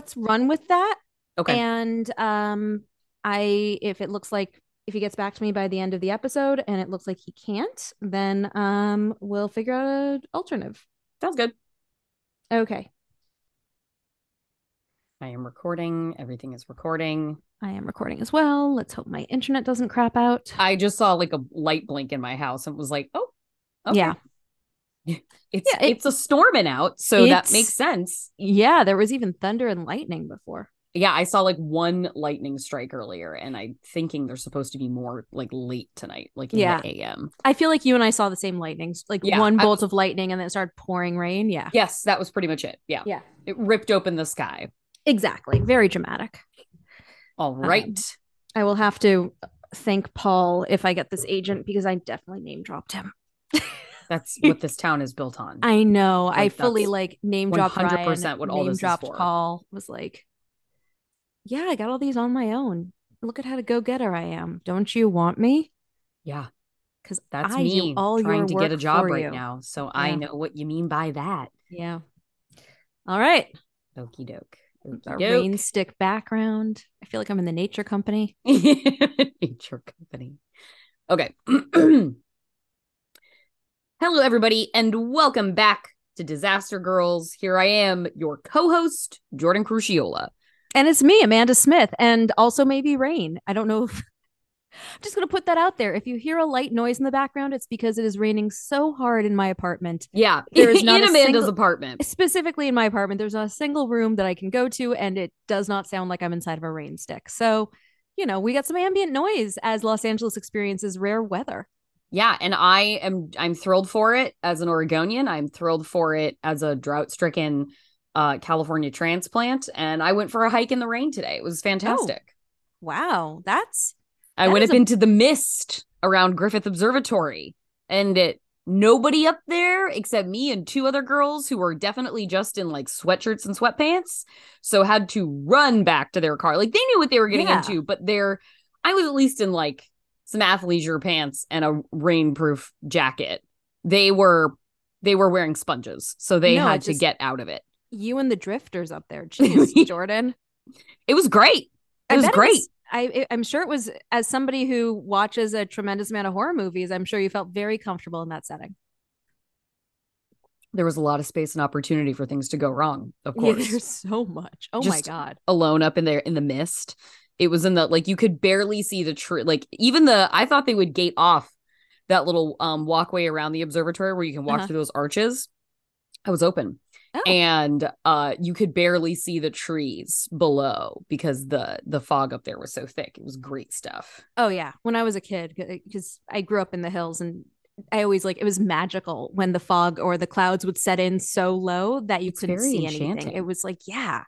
Let's run with that. Okay. And um, I if it looks like if he gets back to me by the end of the episode and it looks like he can't, then um, we'll figure out an alternative. Sounds good. Okay, I am recording. Everything is recording. I am recording as well. Let's hope my internet doesn't crap out. I just saw like a light blink in my house and was like, oh, okay. Yeah, It's Yeah, it- it's a storming out, so that makes sense. yeah. There was even thunder and lightning before. Yeah, I saw like one lightning strike earlier, and I'm thinking there's supposed to be more like late tonight, like in Yeah. the AM. I feel like you and I saw the same lightnings, like Yeah, one bolt of lightning and then it started pouring rain. Yeah, Yes, that was pretty much it. Yeah. yeah, It ripped open the sky. exactly. Very dramatic. All right. Um. I will have to thank Paul if I get this agent because I definitely name dropped him. That's what this town is built on. I know. I fully like name dropped 100% what all name this is dropped. Paul. Was like, yeah, I got all these on my own. Look at how to go getter I am. Don't you want me? yeah, Because that's I me all trying to get a job right you. now. So I know what you mean by that. Yeah. All right. Okie doke. Our rain stick background. I feel like I'm in the nature company. Nature company. Okay. Hello, everybody, and welcome back to Disaster Girls. Here I am, your co-host, Jordan Crucchiola. And it's me, Amanda Smith, and also maybe rain. I don't know if I'm just gonna put that out there. If you hear a light noise in the background, it's because it is raining so hard in my apartment. Yeah, There is not in Amanda's single- apartment. Specifically in my apartment, there's not a single room that I can go to, and it does not sound like I'm inside of a rain stick. So, you know, we got some ambient noise as Los Angeles experiences rare weather. Yeah, and I am I'm thrilled for it as an Oregonian. I'm thrilled for it as a drought-stricken uh California transplant. And I went for a hike in the rain today. It was fantastic. Wow, that's I That went up a- into the mist around Griffith Observatory, and it nobody up there except me and two other girls who were definitely just in like sweatshirts and sweatpants, so had to run back to their car. Like they knew what they were getting Yeah. into, but they're I was at least in like some athleisure pants and a rainproof jacket. They were they were wearing sponges, so they No, had it to get out of it. you and the drifters up there. Jeez, Jordan. It was great. It I was great. was- I, I'm sure it was, as somebody who watches a tremendous amount of horror movies, I'm sure you felt very comfortable in that setting. There was a lot of space and opportunity for things to go wrong, of Yeah, course. there's so much. Oh my God. alone up in there in the mist. It was in the like you could barely see the tree. Like even the I thought they would gate off that little um walkway around the observatory where you can walk Uh-huh. through those arches. I was open. Oh. And uh you could barely see the trees below because the the fog up there was so thick. It was great stuff. Oh yeah, when I was a kid, because I grew up in the hills, and I always like it was magical when the fog or the clouds would set in so low that you It's couldn't see anything. enchanting. It was like, yeah,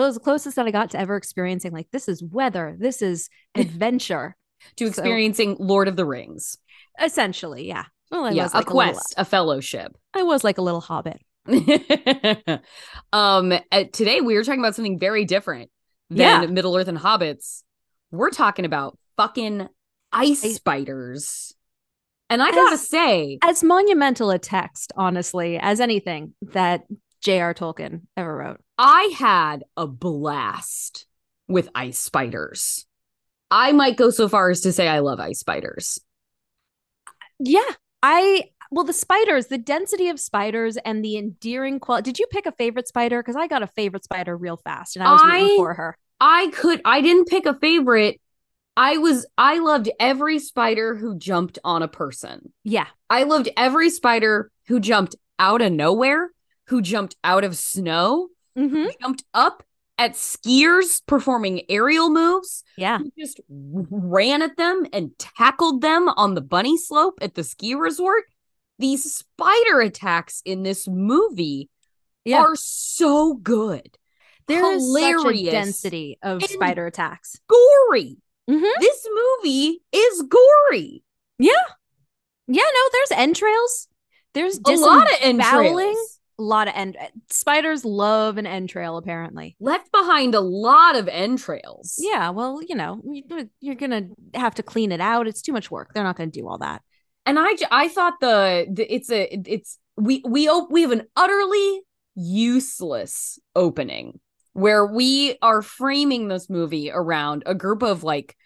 it was the closest that I got to ever experiencing like this is weather, this is adventure, To So- experiencing Lord of the Rings. essentially. Yeah, well, I yeah, was a like a, little, quest, a fellowship. I was like a little hobbit. um uh, today we were talking about something very different than Yeah. middle earth and hobbits we're talking about fucking ice Ice- spiders and i gotta say As monumental a text, honestly, as anything that J.R. Tolkien ever wrote. i had a blast with ice spiders i might go so far as to say i love ice spiders Yeah, I well the spiders, the density of spiders and the endearing quality. Did you pick a favorite spider? Because I got a favorite spider real fast, and I was rooting for her. i could i didn't pick a favorite i was i loved every spider who jumped on a person Yeah, I loved every spider who jumped out of nowhere, who jumped out of snow, hmm who jumped up at skiers performing aerial moves, yeah, just ran at them and tackled them on the bunny slope at the ski resort. These spider attacks in this movie Yeah. are so good. There is such a density of spider attacks. Gory. Mhm. This movie is gory. Yeah, Yeah, no, there's entrails. There's A lot of entrails. A lot of end. Spiders love an entrail, apparently. Left behind a lot of entrails. Yeah, well, you know, you- you're gonna have to clean it out. It's too much work. They're not gonna do all that. and i i thought the, the it's a it's we we we have an utterly useless opening where we are framing this movie around a group of like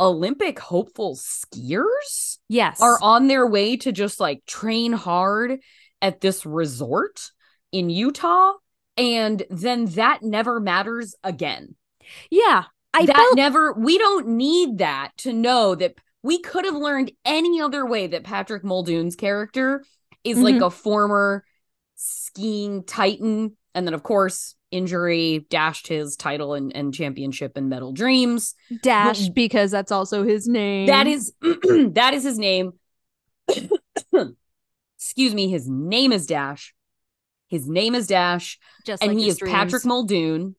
Olympic hopeful skiers Yes. are on their way to just like train hard at this resort in Utah and then that never matters again. yeah. I that felt never we don't need that to know that we could have learned any other way that Patrick Muldoon's character is like Mhm. a former skiing titan and then of course injury dashed his title and, and championship and Medal Dreams. Dash because that's also his name. That is that is his name. Excuse me, his name is Dash. His name is Dash just and like he is Patrick. Muldoon.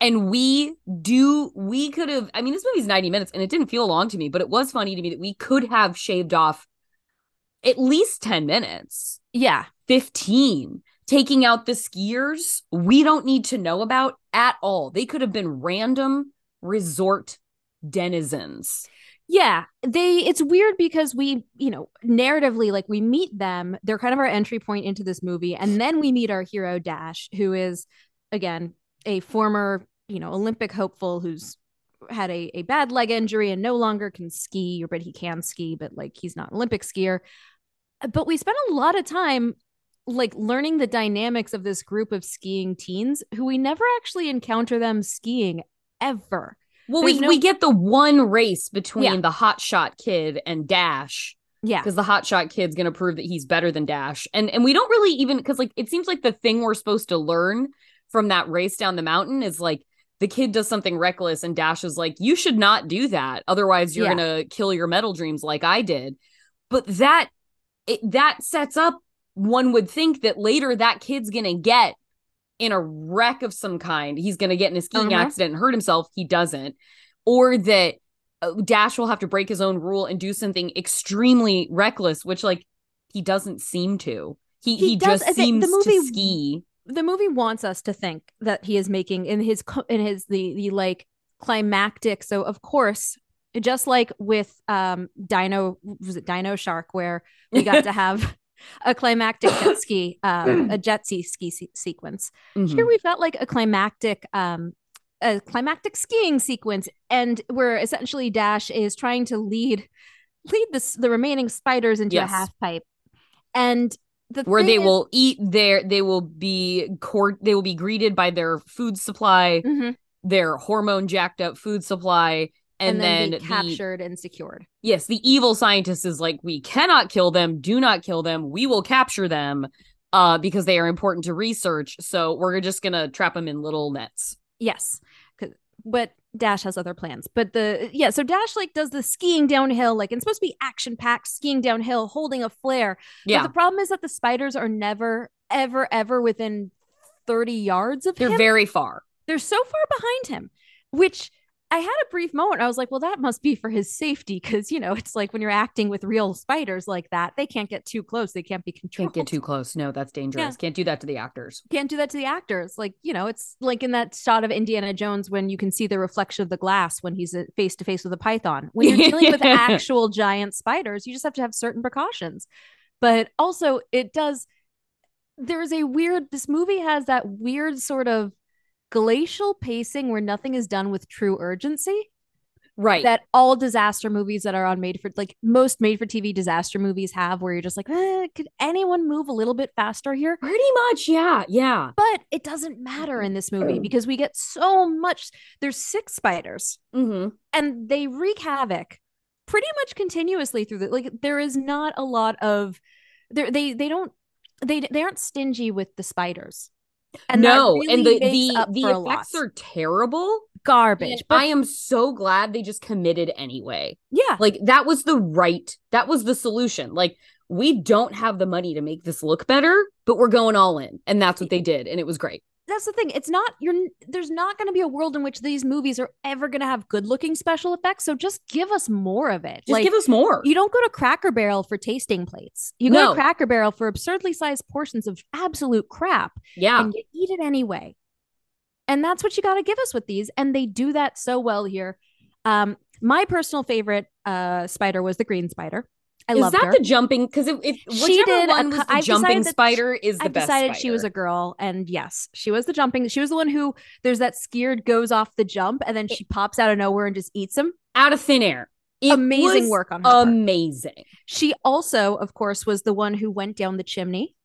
And we do, we could have, I mean, this movie's 90 minutes and it didn't feel long to me, but it was funny to me that we could have shaved off at least 10 minutes, Yeah. 15, taking out the skiers we don't need to know about at all. They could have been random resort denizens. Yeah, they it's weird because we, you know, narratively like we meet them, they're kind of our entry point into this movie and then we meet our hero Dash who is again a former, you know, Olympic hopeful who's had a, a bad leg injury and no longer can ski or but he can ski but like he's not an Olympic skier. But we spent a lot of time like learning the dynamics of this group of skiing teens who we never actually encounter them skiing ever. Well, There's we, no- we get the one race between Yeah. the hotshot kid and Dash Yeah. because the hotshot kid's gonna prove that he's better than Dash, and and we don't really even because like it seems like the thing we're supposed to learn from that race down the mountain is like the kid does something reckless and Dash is like you should not do that otherwise you're Yeah. gonna kill your medal dreams like I did, but that it that sets up one would think that later that kid's gonna get in a wreck of some kind. He's gonna get in a skiing Uh-huh. accident and hurt himself. He doesn't, or that uh, Dash will have to break his own rule and do something extremely reckless, which like he doesn't seem to. He He he, does- just the- the seems movie- to ski. the movie wants us to think that he is making in his in his the the like climactic so of course just like with um dino was it dino shark where we got to have a climactic jet ski um a jet ski ski se- sequence Mhm. here we've got like a climactic um a climactic skiing sequence and where essentially dash is trying to lead lead the, the remaining spiders into Yes. a half pipe and the Where they is- will eat their, they will be court, they will be greeted by their food supply, Mhm. their hormone jacked up food supply, and, and, then, be the- captured and secured yes, the evil scientist is like, we cannot kill them. Do not kill them. We will capture them uh, because they are important to research. So we're just going to trap them in little nets. Yes, But Dash has other plans. But the yeah, so Dash like does the skiing downhill, like it's supposed to be action packed skiing downhill, holding a flare. Yeah. But the problem is that the spiders are never, ever, ever within 30 yards of him. They're very far. They're so far behind him, which I had a brief moment. I was like, well, that must be for his safety. Cause you know, it's like when you're acting with real spiders like that, they can't get too close. They can't be controlled. Can't get too close. No, that's dangerous. Can't do that to the actors. can't do that to the actors. Like, you know, it's like in that shot of Indiana Jones when you can see the reflection of the glass when he's face to face with a python. When you're dealing with actual giant spiders, you just have to have certain precautions. But also, it does, there's a weird, this movie has that weird sort of glacial pacing where nothing is done with true urgency Right. that all disaster movies that are on made for like most made for TV disaster movies have where you're just like, eh, could anyone move a little bit faster here? Pretty much. Yeah. Yeah. But it doesn't matter in this movie because we get so much. There's six spiders Mm-hmm. and they wreak havoc pretty much continuously through the like there is not a lot of they they they don't they they aren't stingy with the spiders. And no, really and the the the for a lot. effects are terrible. garbage. And But I am so glad they just committed anyway. yeah, Like that was the right. That was the solution. Like we don't have the money to make this look better, but we're going all in. And that's what they did. And it was great. That's the thing. It's not you're there's not going to be a world in which these movies are ever going to have good looking special effects. So just give us more of it. Just give us more. You don't go to Cracker Barrel for tasting plates. You go No. to Cracker Barrel for absurdly sized portions of absolute crap. yeah. and you eat it anyway. And that's what you got to give us with these. And they do that so well here. Um, my personal favorite uh, spider was the green spider. I is that her. the jumping? Because if, if She did one was the I've jumping spider is the I best. decided she was a girl, and yes, she was the jumping. She was the one who there's that scared goes off the jump, and then she pops out of nowhere and just eats him. out of thin air. It Amazing work on her part. Amazing. She also, of course, was the one who went down the chimney.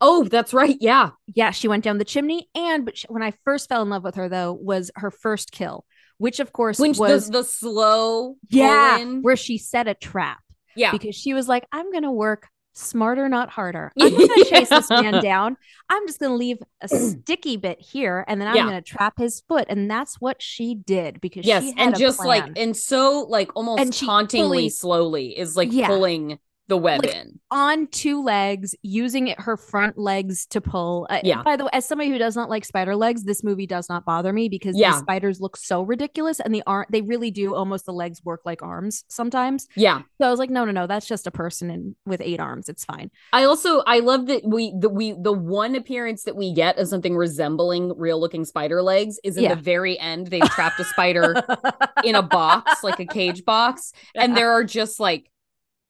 Oh, that's right. Yeah. Yeah, she went down the chimney, and but she, when I first fell in love with her, though, was her first kill, which of course When was the, the slow yeah, where she set a trap. Yeah. because she was like, I'm going to work smarter, not harder. I'm going to chase this man down. I'm just going to leave a sticky bit here and then I'm Yeah. going to trap his foot. And that's what she did because yes she had and just like and so like almost And tauntingly fully- slowly is like Yeah. pulling the web Like, in on two legs, using it, her front legs to pull. Uh, Yeah. By the way, as somebody who does not like spider legs, this movie does not bother me because Yeah. the spiders look so ridiculous and the aren't. They really do almost the legs work like arms sometimes. yeah So I was like, no, no, no, that's just a person in, with eight arms. It's fine. i also i love that we the we the one appearance that we get of something resembling real looking spider legs is in Yeah. the very end they've trapped a spider in a box like a cage box and there are just like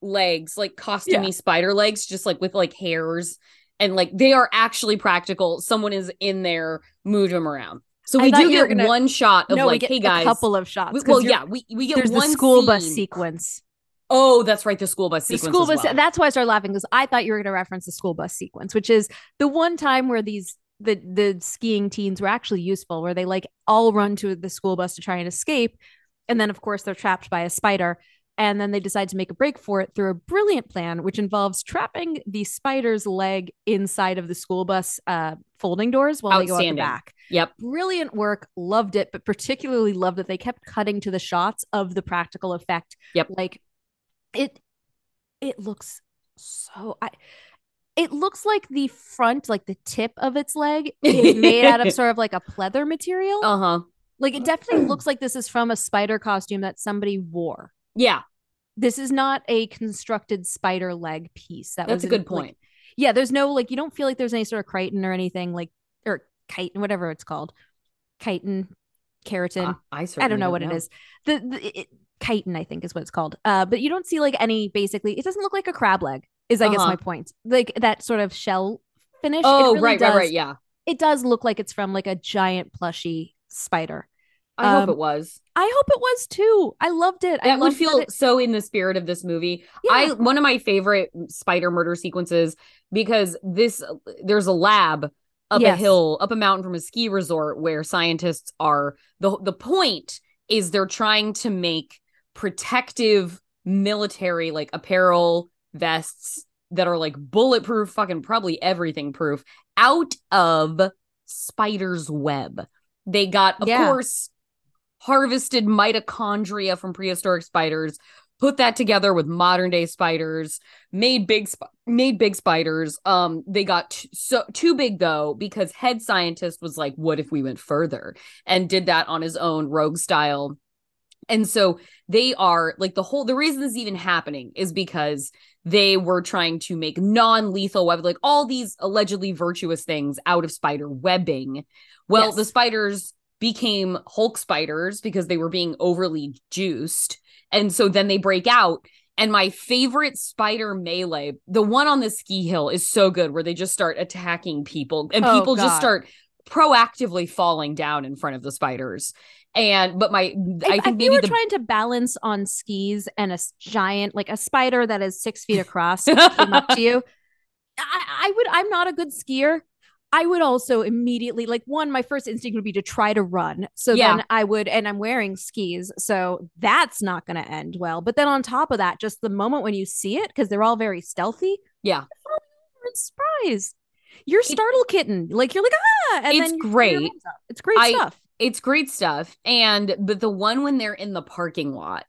legs like costumey spider legs just like with like hairs and like they are actually practical someone is in there moved them around so we do get gonna- one shot of no, we like get hey guys a couple of shots. We- well yeah we, we get there's one the school bus sequence. oh that's right the school bus The sequence school bus. well. That's why I started laughing because I thought you were going to reference the school bus sequence, which is the one time where these the the skiing teens were actually useful, where they like all run to the school bus to try and escape, and then of course they're trapped by a spider. And then they decide to make a break for it through a brilliant plan, which involves trapping the spider's leg inside of the school bus uh, folding doors while they go out the back. yep. Brilliant work. Loved it but particularly loved that they kept cutting to the shots of the practical effect. Yep. like it it looks so i it looks like the front like the tip of its leg is made out of sort of like a pleather material. Uh-huh. Like it definitely looks like this is from a spider costume that somebody wore yeah this is not a constructed spider leg piece that that's was a good like, point yeah there's no like you don't feel like there's any sort of chitin or anything like or chitin whatever it's called chitin keratin Uh, i I don't know what it is. The, the it, chitin, I think, is what it's called. Uh, but you don't see like any. Basically, it doesn't look like a crab leg. Is I guess Uh-huh. my point. Like that sort of shell finish. oh really right does, right right yeah It does look like it's from like a giant plushy spider. I hope Um, it was I hope it was too. I loved it. I that would loved feel it- so in the spirit of this movie Yeah. I one of my favorite spider murder sequences because this there's a lab up a hill, up a mountain from a ski resort where scientists are the the point is they're trying to make protective military like apparel vests that are like bulletproof fucking probably everything proof out of spider's web. They got of Yeah. course harvested mitochondria from prehistoric spiders put that together with modern day spiders made big sp- made big spiders. Um they got t- so too big though because head scientist was like what if we went further? and did that on his own rogue style. And so they are like the whole the reason this is even happening is because they were trying to make non-lethal web like all these allegedly virtuous things out of spider webbing. Well Yes. the spiders became hulk spiders because they were being overly juiced. And so then they break out. And my favorite spider melee the one on the ski hill is so good where they just start attacking people. And Oh, people just start proactively falling down in front of the spiders. And but my i if think you maybe were the trying to balance on skis and a giant, like a spider that is six feet across, came up to you, I, I would. I'm not a good skier. I would also immediately like one. My first instinct would be to try to run. So Yeah. then I would, and I'm wearing skis, so that's not going to end well. But then on top of that, just the moment when you see it, because they're all very stealthy, Yeah. you're surprise. You're startle kitten, like you're like ah, and It's then you put your great. It's great I- stuff. it's great stuff and but the one when they're in the parking lot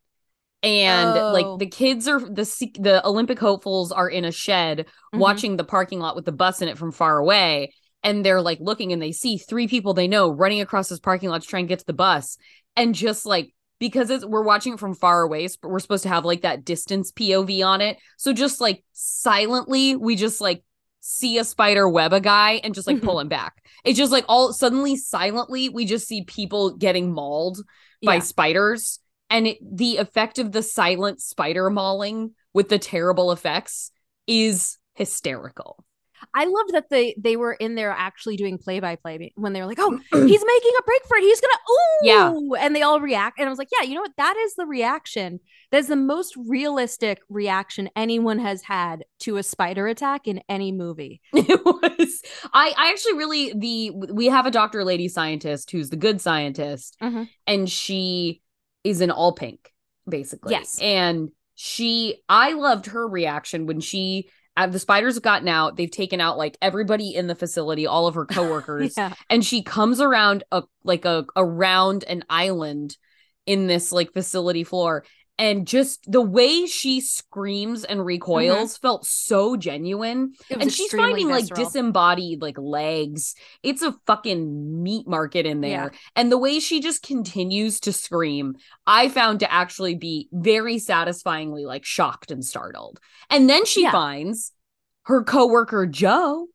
and Oh. like the kids are the the Olympic hopefuls are in a shed Mhm. watching the parking lot with the bus in it from far away and they're like looking and they see three people they know running across this parking lot to try and get to the bus. And just like because it's we're watching it from far away but we're supposed to have like that distance POV on it. So just like silently we just like see a spider web a guy and just like Mhm. pull him back. It's just like all suddenly silently we just see people getting mauled by Yeah. spiders. And it, the effect of the silent spider mauling with the terrible effects is hysterical I loved that they they were in there actually doing play by play when they were like, "Oh, he's making a break for it. He's gonna ooh," Yeah. and they all react. And I was like, "Yeah, you know what? That is the reaction. That is the most realistic reaction anyone has had to a spider attack in any movie." it was i i actually really the we have a doctor lady scientist who's the good scientist Mhm. and she is in all pink basically Yes. and she i loved her reaction when she Uh, the spiders have gotten out. They've taken out like everybody in the facility all of her coworkers Yeah, and she comes around a like a around an island in this like facility floor and just the way she screams and recoils felt so genuine. And she's finding like disembodied like legs. It's a fucking meat market in there. Yeah. and the way she just continues to scream i found to actually be very satisfyingly like shocked and startled. And then she Yeah. finds her coworker joe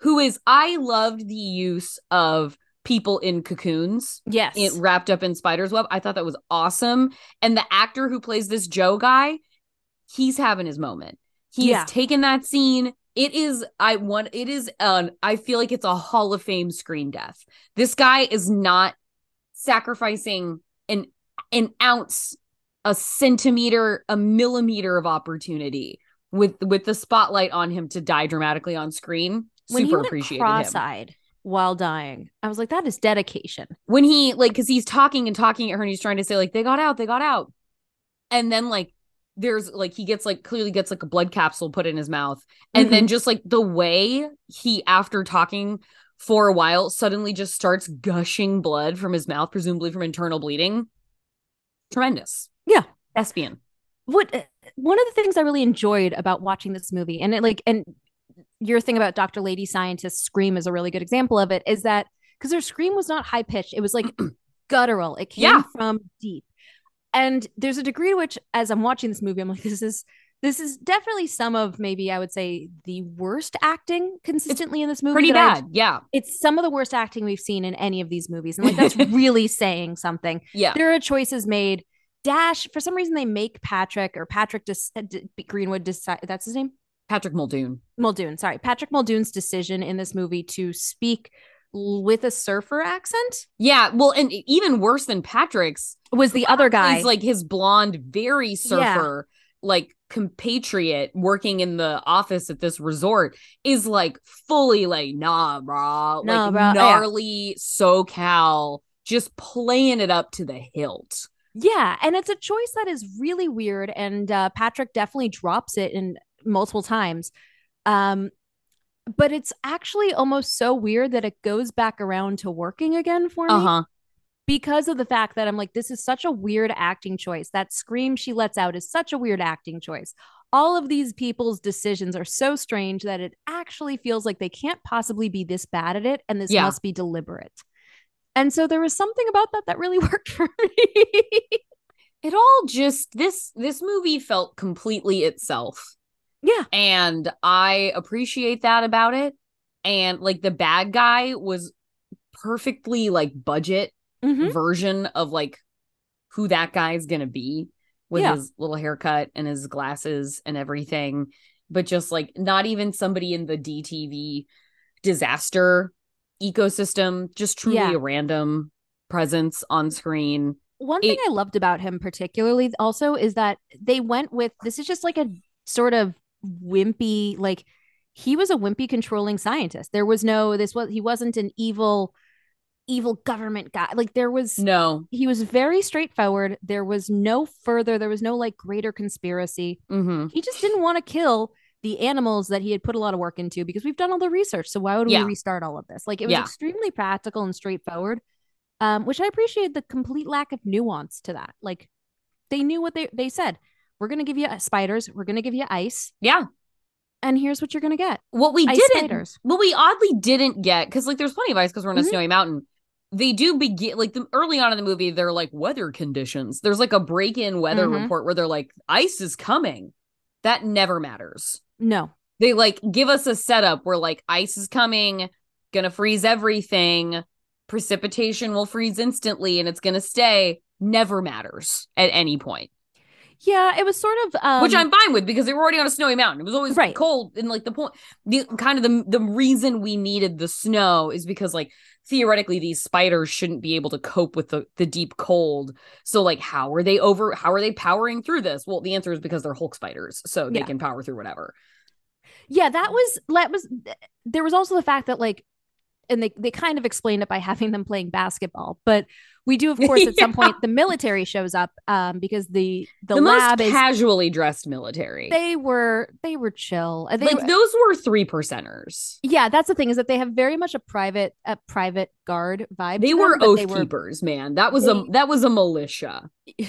who is i loved the use of people in cocoons yes, it wrapped up in spider's web. I thought that was awesome. And the actor who plays this joe guy he's having his moment. He Yeah. taken that scene. It is i want it is um i feel like it's a hall of fame screen death. This guy is not sacrificing an an ounce a centimeter a millimeter of opportunity with with the spotlight on him to die dramatically on screen. When he super went appreciated him. cross-eyed while dying, I was like, "That is dedication." when he like because he's talking and talking at her and he's trying to say like they got out they got out. And then like there's like he gets like clearly gets like a blood capsule put in his mouth. And then just like the way he after talking for a while suddenly just starts gushing blood from his mouth presumably from internal bleeding. Tremendous. Yeah. thespian. What uh, one of the things I really enjoyed about watching this movie, and it like, and your thing about Dr. Lady Scientist Scream is a really good example of it, is that because her scream was not high pitched, it was like guttural. It came Yeah. from deep. And there's a degree to which, as I'm watching this movie, I'm like, this is this is definitely some of maybe I would say the worst acting consistently in this movie. pretty I've- bad yeah It's some of the worst acting we've seen in any of these movies. And like that's really saying something yeah there are choices made. Dash, for some reason, they make Patrick or Patrick Dis- uh, D- Greenwood decide that's his name. Patrick muldoon Muldoon, sorry, Patrick Muldoon's decision in this movie to speak with a surfer accent yeah well and even worse than patrick's was the other guy. He's like his blonde, very surfer, like compatriot working in the office at this resort is like fully like, nah, bro. Nah, like brah, yeah. gnarly SoCal, just playing it up to the hilt. yeah, and it's a choice that is really weird, and uh, Patrick definitely drops it in multiple times. Um, but it's actually almost so weird that it goes back around to working again for me. Uh-huh. because of the fact that I'm like, this is such a weird acting choice. That scream she lets out is such a weird acting choice. All of these people's decisions are so strange that it actually feels like they can't possibly be this bad at it, and this Yeah. must be deliberate. And so there was something about that that really worked for me. It all just this this movie felt completely itself. Yeah, And I appreciate that about it. And like the bad guy was perfectly like budget Mhm. version of like who that guy's gonna be with Yeah. his little haircut and his glasses and everything but just like not even somebody in the dtv disaster ecosystem just truly Yeah. a random presence on screen One It- thing I loved about him particularly also is that they went with this is just like a sort of wimpy like he was a wimpy controlling scientist. There was no this was he wasn't an evil evil government guy. Like there was no he was very straightforward. There was no further there was no like greater conspiracy. mm-hmm. He just didn't want to kill the animals that he had put a lot of work into because we've done all the research. So why would Yeah. we restart all of this? Like it was Yeah. extremely practical and straightforward, um, which I appreciate the complete lack of nuance to that. Like They knew what they they said. We're gonna give you uh, spiders. We're gonna give you ice, Yeah. and here's what you're gonna get. What we Ice didn't spiders. what we oddly didn't get, because like there's plenty of ice because we're on a Mhm. snowy mountain. They do begin like the early on in the movie, they're like weather conditions. There's like a break-in weather Mhm. report where they're like, ice is coming. That never matters. No, They like give us a setup where like ice is coming, gonna freeze everything, precipitation will freeze instantly, and it's gonna stay. Never matters at any point. Yeah, it was sort of um, which I'm fine with because they were already on a snowy mountain. It was always Right. cold, and like the point, the kind of the the reason we needed the snow is because like theoretically these spiders shouldn't be able to cope with the the deep cold. So like, how are they over? How are they powering through this? Well, the answer is because they're Hulk spiders, so they can power through whatever. yeah that was that was there was also the fact that like and they, they kind of explained it by having them playing basketball but we do of course at some point the military shows up um because the the, The, lab most is casually dressed military, they were they were chill they like were- those were three percenters. yeah that's the thing is that they have very much a private a private guard vibe They to them, were oath they were keepers, man. That was a that was a militia.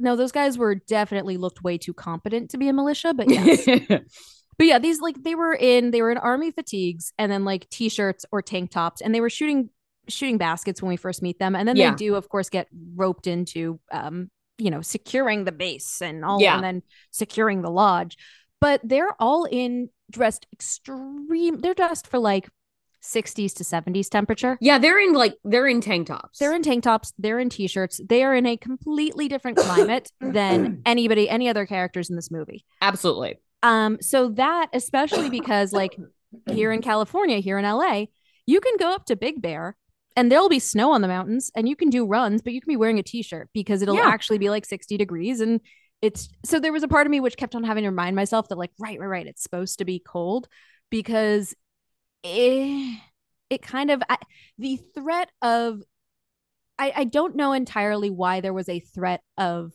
no those guys were definitely looked way too competent to be a militia but yes but yeah these like they were in they were in army fatigues and then like t-shirts or tank tops and they were shooting shooting baskets when we first meet them and then Yeah. they do of course get roped into um you know securing the base and all Yeah. and then securing the lodge but they're all in dressed extreme they're dressed for like 60s to 70s temperature yeah, they're in like they're in tank tops. they're in tank tops they're in t-shirts they are in a completely different climate than anybody any other characters in this movie absolutely. um, so that especially because like here in California, here in LA, you can go up to Big Bear and there'll be snow on the mountains and you can do runs, but you can be wearing a t-shirt because it'll Yeah. actually be like 60 degrees. And it's so there was a part of me which kept on having to remind myself that, like, right, right, right, it's supposed to be cold because it, it kind of I, the threat of I, I don't know entirely why there was a threat of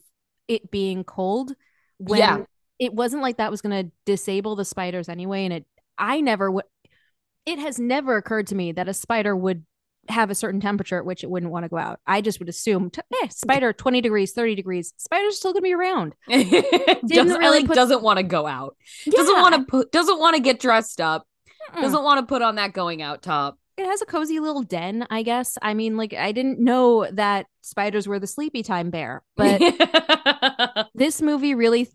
it being cold when Yeah. it wasn't like that was going to disable the spiders anyway and it i never would it has never occurred to me that a spider would have a certain temperature at which it wouldn't want to go out i just would assume t- eh, spider 20 degrees 30 degrees spider's still going to be around doesn't really put- doesn't want to go out. Doesn't want to put doesn't want to get dressed up. Mm-mm. Doesn't want to put on that going out top. it has a cozy little den i guess i mean like i didn't know that spiders were the sleepy time bear but this movie really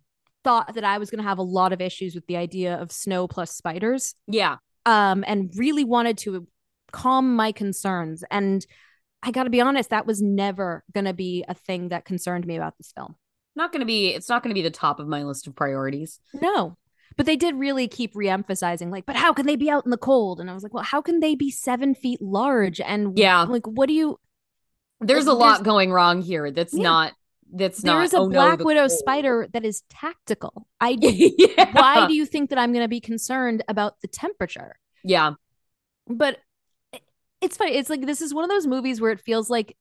thought that i was going to have a lot of issues with the idea of snow plus spiders yeah. um, and really wanted to calm my concerns. And I got to be honest, that was never going to be a thing that concerned me about this film. Not going to be it's not going to be the top of my list of priorities. No. But they did really keep reemphasizing, like, but how can they be out in the cold? And I was like, well, how can they be seven feet large? And Yeah. like, what do you? There's Like, a lot there's- going wrong here that's Yeah. not that's There not is a oh, black the widow cold. spider that is tactical. I yeah. why do you think that I'm going to be concerned about the temperature? Yeah. but it's funny. It's like this is one of those movies where it feels like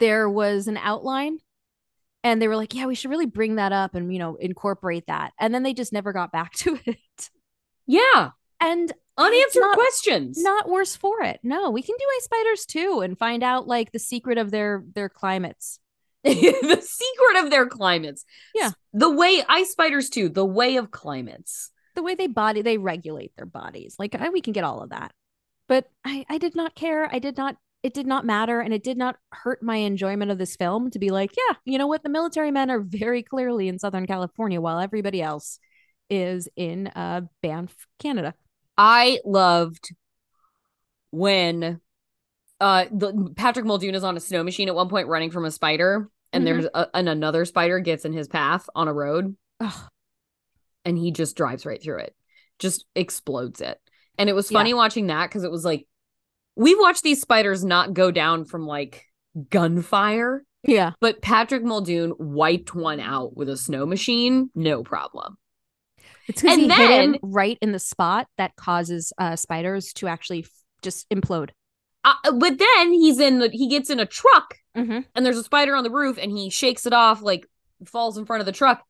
there was an outline and they were like, yeah, we should really bring that up and, you know, incorporate that. And then they just never got back to it. Yeah. And Unanswered not- questions. not worse for it. No, we can do ice spiders too and find out like the secret of their their climates. the secret of their climates. Yeah. The way ice spiders too, the way of climates. The way they body they regulate their bodies. Like I, we can get all of that. But I I did not care. I did not it did not matter and it did not hurt my enjoyment of this film to be like, yeah, you know what? The military men are very clearly in Southern California while everybody else is in uh Banff, Canada. I loved when uh the Patrick Muldoon is on a snow machine at one point running from a spider and Mhm. there's a, and another spider gets in his path on a road Ugh. and he just drives right through it. Just explodes it. And it was Yeah. funny watching that cuz it was like we've watched these spiders not go down from like gunfire, Yeah. but Patrick Muldoon wiped one out with a snow machine, no problem. It's because he hit him right in the spot that causes uh spiders to actually f- just implode. Uh, but then he's in the he gets in a truck Mm-hmm. and there's a spider on the roof and he shakes it off like falls in front of the truck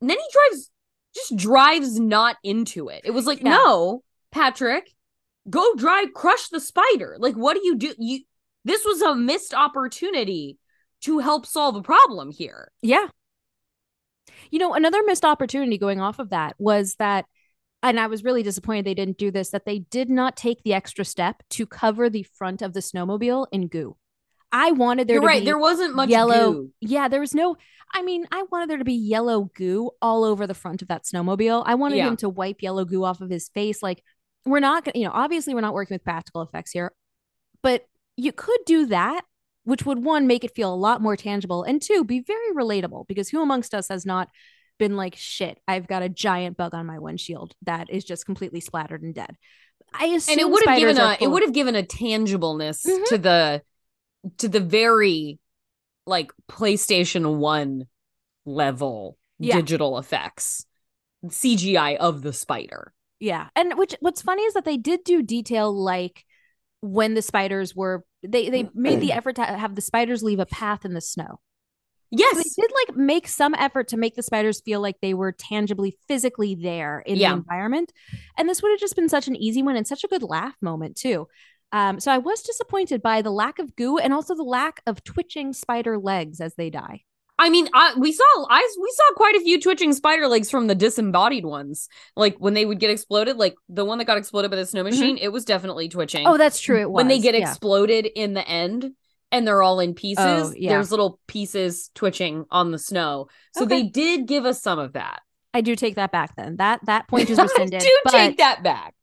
and then he drives just drives not into it it was like Yeah. no patrick go drive crush the spider like what do you do you this was a missed opportunity to help solve a problem here Yeah. You know, another missed opportunity going off of that was that, and I was really disappointed they didn't do this, that they did not take the extra step to cover the front of the snowmobile in goo. I wanted there You're to right. be There wasn't much yellow. goo. Yeah, there was no. I mean, I wanted there to be yellow goo all over the front of that snowmobile. I wanted Yeah. him to wipe yellow goo off of his face. Like, we're not gonna, you know, obviously we're not working with practical effects here, but you could do that, which would one make it feel a lot more tangible, and two be very relatable because who amongst us has not been like, shit, I've got a giant bug on my windshield that is just completely splattered and dead. I assume and it would have given a it would have given a tangibleness Mhm. to the to the very like PlayStation 1 level Yeah. digital effects CGI of the spider. Yeah. And which what's funny is that they did do detail like when the spiders were they they made the effort to have the spiders leave a path in the snow. So Yes. they did like make some effort to make the spiders feel like they were tangibly physically there in Yeah. the environment. And this would have just been such an easy one and such a good laugh moment too. Um, so I was disappointed by the lack of goo and also the lack of twitching spider legs as they die. I mean, I, we saw I we saw quite a few twitching spider legs from the disembodied ones. Like when they would get exploded, like the one that got exploded by the snow machine, it was definitely twitching. Mm-hmm. Oh, that's true. It was when they get yeah. exploded in the end and they're all in pieces, Oh, yeah. there's little pieces twitching on the snow. So Okay. they did give us some of that. I do take that back then. That that point is rescinded. I do but, take that back.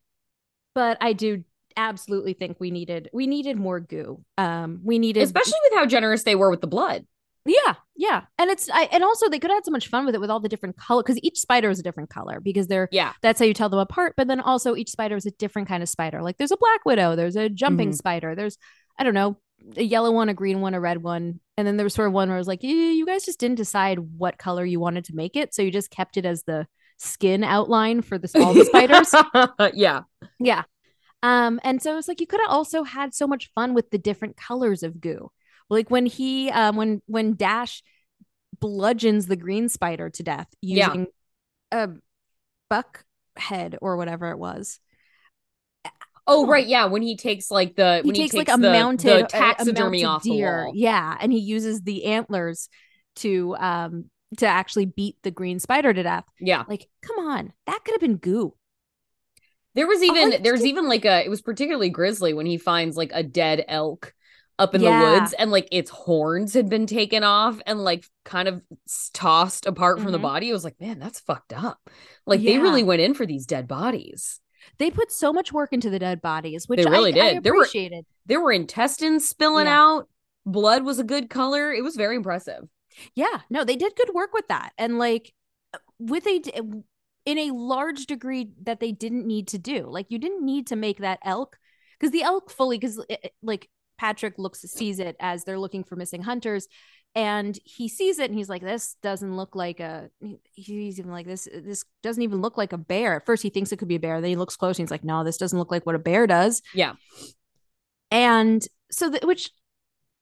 but I do absolutely think we needed we needed more goo. Um we needed Especially with how generous they were with the blood. Yeah, yeah. And it's I and also they could have had so much fun with it with all the different color because each spider is a different color because they're Yeah. that's how you tell them apart. But then also each spider is a different kind of spider. Like there's a black widow, there's a jumping Mhm. spider, there's I don't know, a yellow one, a green one, a red one. And then there was sort of one where I was like, "Eh, you guys just didn't decide what color you wanted to make it. So you just kept it as the skin outline for the all the spiders. yeah. Yeah. Um, and so it's like you could have also had so much fun with the different colors of goo. Like when he um when when Dash bludgeons the green spider to death Yeah. using a buck head or whatever it was. Oh, right. Yeah. When he takes like the He when takes, he takes like a mounted the a- a taxidermy mounted off the deer. wall. Yeah, and he uses the antlers to um to actually beat the green spider to death. Yeah. Like, come on, that could have been goo. There was All you even there's even like a it was particularly grisly when he finds like a dead elk up in Yeah. the woods and like its horns had been taken off and like kind of tossed apart from the Mhm. body. It was like, man, that's fucked up. Like they really went in for these dead bodies. They put so much work into the dead bodies, which They really I, I did. There were- appreciated. There were intestines spilling Yeah. out. Blood was a good color. It was very impressive. Yeah, no, they did good work with that, and like with a in a large degree that they didn't need to do. Like you didn't need to make that elk because the elk fully because like Patrick looks sees it as they're looking for missing hunters, and he sees it and he's like, "This doesn't look like a." He's even like, "This this doesn't even look like a bear." At first, he thinks it could be a bear. Then he looks close and he's like, "No, this doesn't look like what a bear does." Yeah. And so, the, which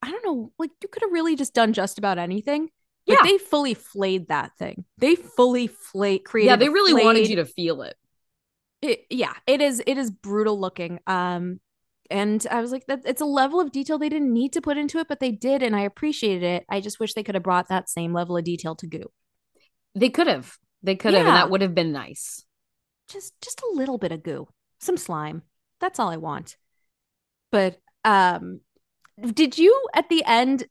I don't know, like you could have really just done just about anything. But Yeah. they fully flayed that thing. They fully flayed, created. yeah, they really wanted you to feel it. It, yeah, it is. It is brutal looking. Um, and I was like, that it's a level of detail they didn't need to put into it, but they did, and I appreciated it. I just wish they could have brought that same level of detail to Goo. They could have. They could have, and that would have been nice. Just, just a little bit of Goo, some slime. That's all I want. But um, did you at the end?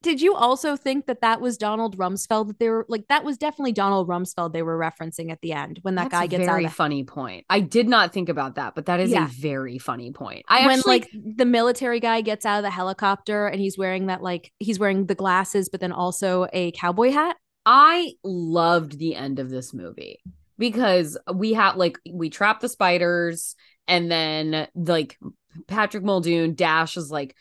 Did you also think that that was Donald Rumsfeld? That they were like that was definitely Donald Rumsfeld they were referencing at the end when that That's guy gets very out of the funny point. I did not think about that, but that is Yeah. a very funny point. I when actually like the military guy gets out of the helicopter and he's wearing that like he's wearing the glasses but then also a cowboy hat I loved the end of this movie because we have like we trap the spiders and then like Patrick Muldoon Dash is like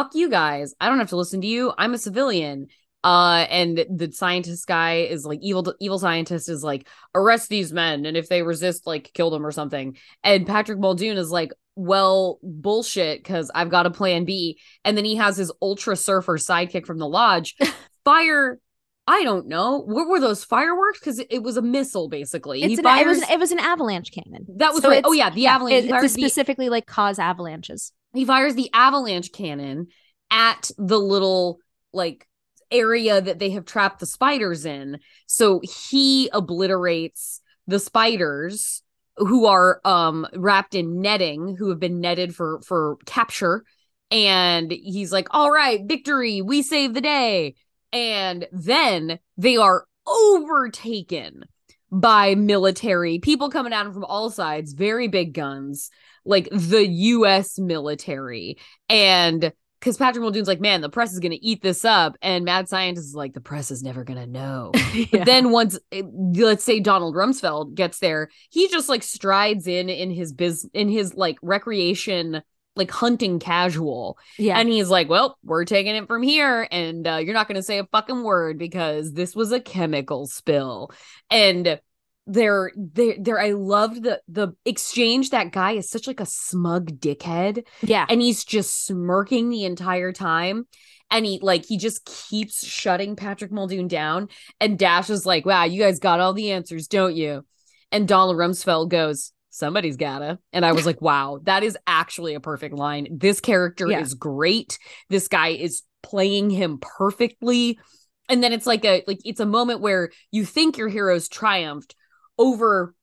fuck you guys I don't have to listen to you I'm a civilian uh and the scientist guy is like evil evil scientist is like arrest these men and if they resist like kill them or something and Patrick Muldoon is like well bullshit cuz I've got a plan B and then he has his ultra surfer sidekick from the lodge fire I don't know. What were those fireworks? Because it, was a missile, basically. an, fires. it was an, it was an avalanche cannon that was So right. Oh yeah, the avalanche. it- he, to fires the, specifically like cause avalanches he fires the avalanche cannon at the little like area that they have trapped the spiders in. So he obliterates the spiders who are um wrapped in netting, who have been netted for for capture. And he's like, "All right, victory! We save the day." And then they are overtaken by military people coming at him from all sides, very big guns, like the US military. And because Patrick Muldoon's like, man, the press is going to eat this up. And Mad Scientist is like, the press is never going to know. Yeah. But then once, eh, let's say Donald Rumsfeld gets there, he just like strides in in his biz, in his like recreation, like hunting casual. yeah. And he's like, well, we're taking it from here. And uh, you're not going to say a fucking word because this was a chemical spill. And they're, they're, they're, I loved the, the exchange. That guy is such like a smug dickhead. Yeah. and he's just smirking the entire time. And he like he just keeps shutting Patrick Muldoon down. And Dash is like wow you guys got all the answers don't you? And Donald Rumsfeld goes somebody's gotta. And I was like wow that is actually a perfect line. This character Yeah. is great. This guy is playing him perfectly. And then it's like a like it's a moment where you think your heroes triumphed over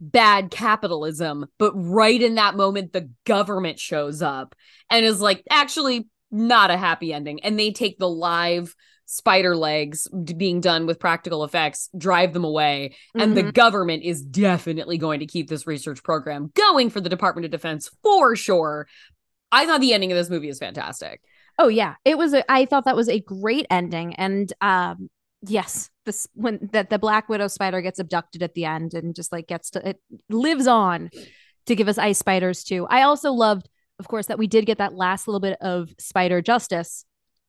bad capitalism but right in that moment the government shows up and is like actually not a happy ending. And they take the live spider legs being done with practical effects drive them away. And the Mhm. government is definitely going to keep this research program going for the department of defense for sure. I thought the ending of this movie is fantastic. Oh yeah, it was. A, I thought that was a great ending, and um, yes, this when that the Black Widow spider gets abducted at the end and just like gets to it lives on to give us ice spiders too. I also loved, of course, that we did get that last little bit of spider justice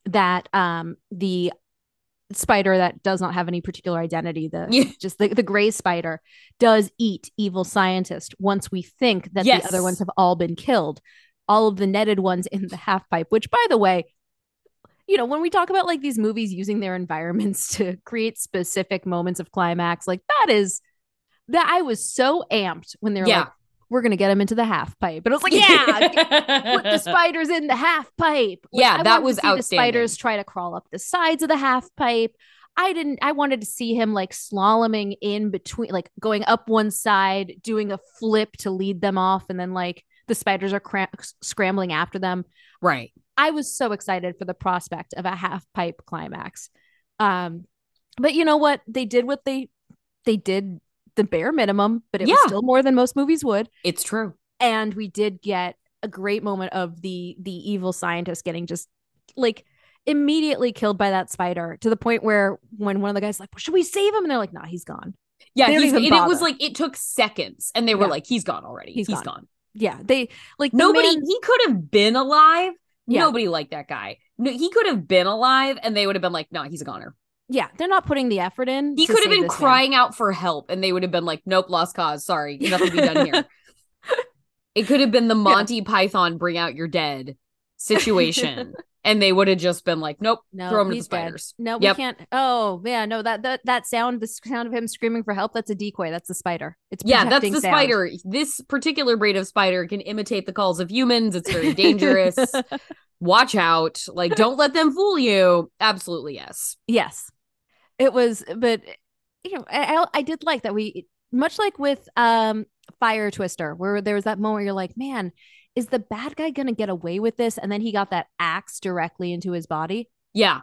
that um the spider that does not have any particular identity the Yeah. just the, the gray spider does eat evil scientist once we think that Yes. the other ones have all been killed all of the netted ones in the half pipe which by the way you know when we talk about like these movies using their environments to create specific moments of climax like that is that i was so amped when they were Yeah. like we're gonna get him into the half pipe but i was like yeah put the spiders in the half pipe. Like, Yeah, I that to was see The spiders try to crawl up the sides of the half pipe. I didn't. I wanted to see him like slaloming in between, like going up one side, doing a flip to lead them off, and then like the spiders are cram- scrambling after them. right I was so excited for the prospect of a half pipe climax. Um, but you know what? They did what they they did the bare minimum, but it was still more than most movies would it's true and we did get a great moment of the the evil scientist getting just like immediately killed by that spider to the point where when one of the guys like should we save him and they're like nah he's gone yeah he's, and it was like it took seconds and they were Yeah. like he's gone already He's he's gone. gone yeah they like Nobody, man- he could have been alive. Yeah. Nobody liked that guy. No, he could have been alive, and they would have been like, "No, he's a goner." yeah they're not putting the effort in He could have been this man. crying out for help, and they would have been like, "Nope, lost cause. Sorry, nothing to be done here." it could have been the Monty Python "Bring Out Your Dead" situation, and they would have just been like, "Nope, no throw him to the he's dead. spiders." no Yep. we can't oh yeah no that that that sound the sound of him screaming for help that's a decoy that's the spider it's Yeah, that's the sound. spider. This particular breed of spider can imitate the calls of humans. It's very dangerous. Watch out. Like, don't let them fool you. Absolutely, yes. Yes, it was, but you know, I, I I did like that we much like with um Fire Twister, where there was that moment where you're like, man, is the bad guy gonna get away with this? And then he got that axe directly into his body. Yeah,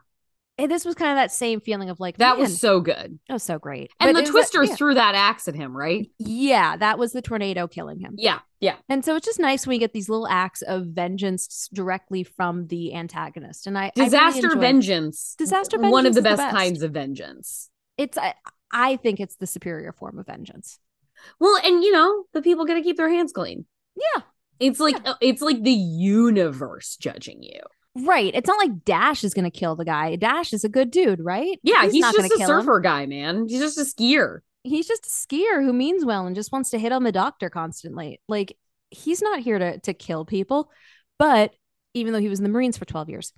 And this was kind of that same feeling of like that man, was so good. that was so great. And But the it twister yeah. threw that axe at him, right? yeah, that was the tornado killing him. Yeah, yeah. And so it's just nice when we get these little acts of vengeance directly from the antagonist. And I I really Disaster vengeance. Disaster One of the is the best, best. kinds of vengeance. It's I, I think it's the superior form of vengeance. Well, and you know, the people got to keep their hands clean. Yeah. It's like uh, it's like the universe judging you. Right. It's not like Dash is going to kill the guy. Dash is a good dude, right? Yeah, he's, not gonna just a kill him. surfer guy, man. He's just a skier. He's just a skier who means well and just wants to hit on the doctor constantly. Like he's not here to to kill people, but even though he was in the Marines for 12 years,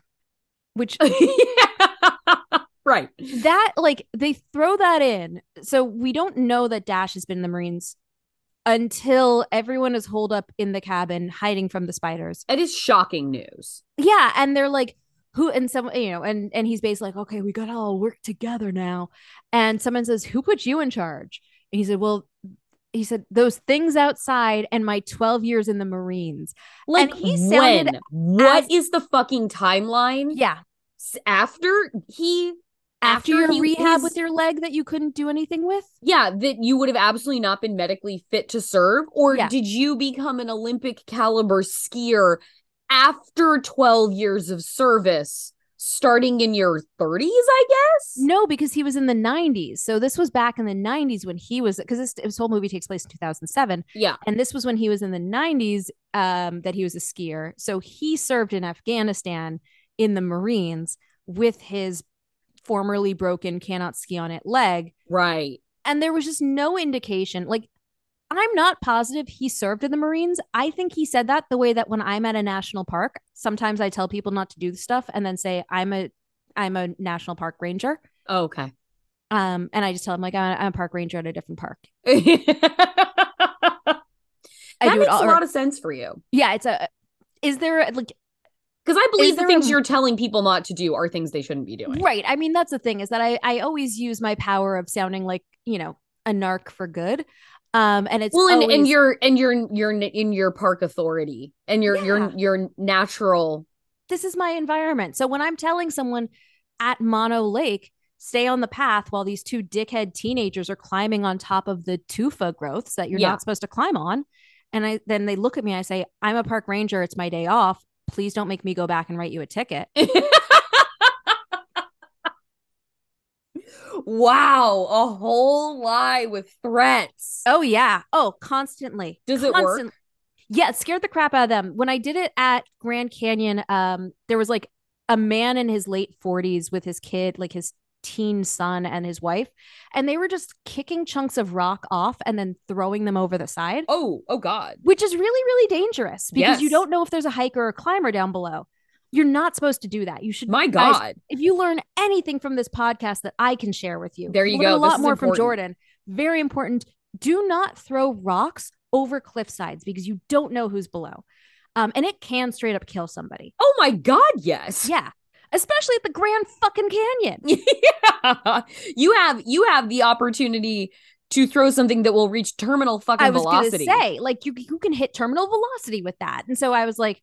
which right. that like they throw that in. So we don't know that Dash has been in the Marines until everyone is holed up in the cabin hiding from the spiders. It is shocking news. Yeah, and they're like, who and some you know and and he's basically like okay we gotta all work together now and someone says who put you in charge and he said well he said those things outside and my 12 years in the marines Like And he sounded when? What as- is the fucking timeline? yeah After he after, your rehab with your leg that you couldn't do anything with yeah, that you would have absolutely not been medically fit to serve? Or Yeah. did you become an Olympic caliber skier after 12 years of service, starting in your 30s, I guess? no because he was in the 90s so this was back in the 90s when he was because this, this whole movie takes place in 2007 Yeah. and this was when he was in the 90s um, that he was a skier so he served in afghanistan in the marines with his formerly broken cannot ski on it leg Right. and there was just no indication like i'm not positive he served in the marines i think he said that the way that when i'm at a national park sometimes i tell people not to do stuff and then say i'm a i'm a national park ranger Oh, okay. um and i just tell him like i'm a park ranger at a different park that I do it makes all- a lot of sense for you. yeah it's a is there like Because I believe the things a- you're telling people not to do are things they shouldn't be doing. Right. I mean, that's the thing is that I I always use my power of sounding like you know a narc for good. Um, and it's Well, and, and always- your and your your in your park authority and your Yeah. your your natural. this is my environment. So when I'm telling someone at Mono Lake, stay on the path while these two dickhead teenagers are climbing on top of the tufa growths that you're Yeah. not supposed to climb on, and I then they look at me, I say, I'm a park ranger. It's my day off. Please don't make me go back and write you a ticket. wow, a whole lie with threats. Oh yeah. Oh, constantly. Does it work? Yeah, it scared the crap out of them. When I did it at Grand Canyon, um, there was like a man in his late 40s with his kid, like his teen son and his wife, and they were just kicking chunks of rock off and then throwing them over the side, Oh, oh God. which is really, really dangerous because you don't know if there's a hiker or a climber down below. You're not supposed to do that. You should My guys, God. if you learn anything from this podcast that I can share with you, There you go. A lot more from. Jordan. Very important. Do not throw rocks over cliff sides because you don't know who's below, um, and it can straight up kill somebody. Oh my God, yes. Yeah, especially at the Grand fucking Canyon. yeah. You have you have the opportunity to throw something that will reach terminal fucking I was velocity. gonna say, like you you can hit terminal velocity with that, and so I was like.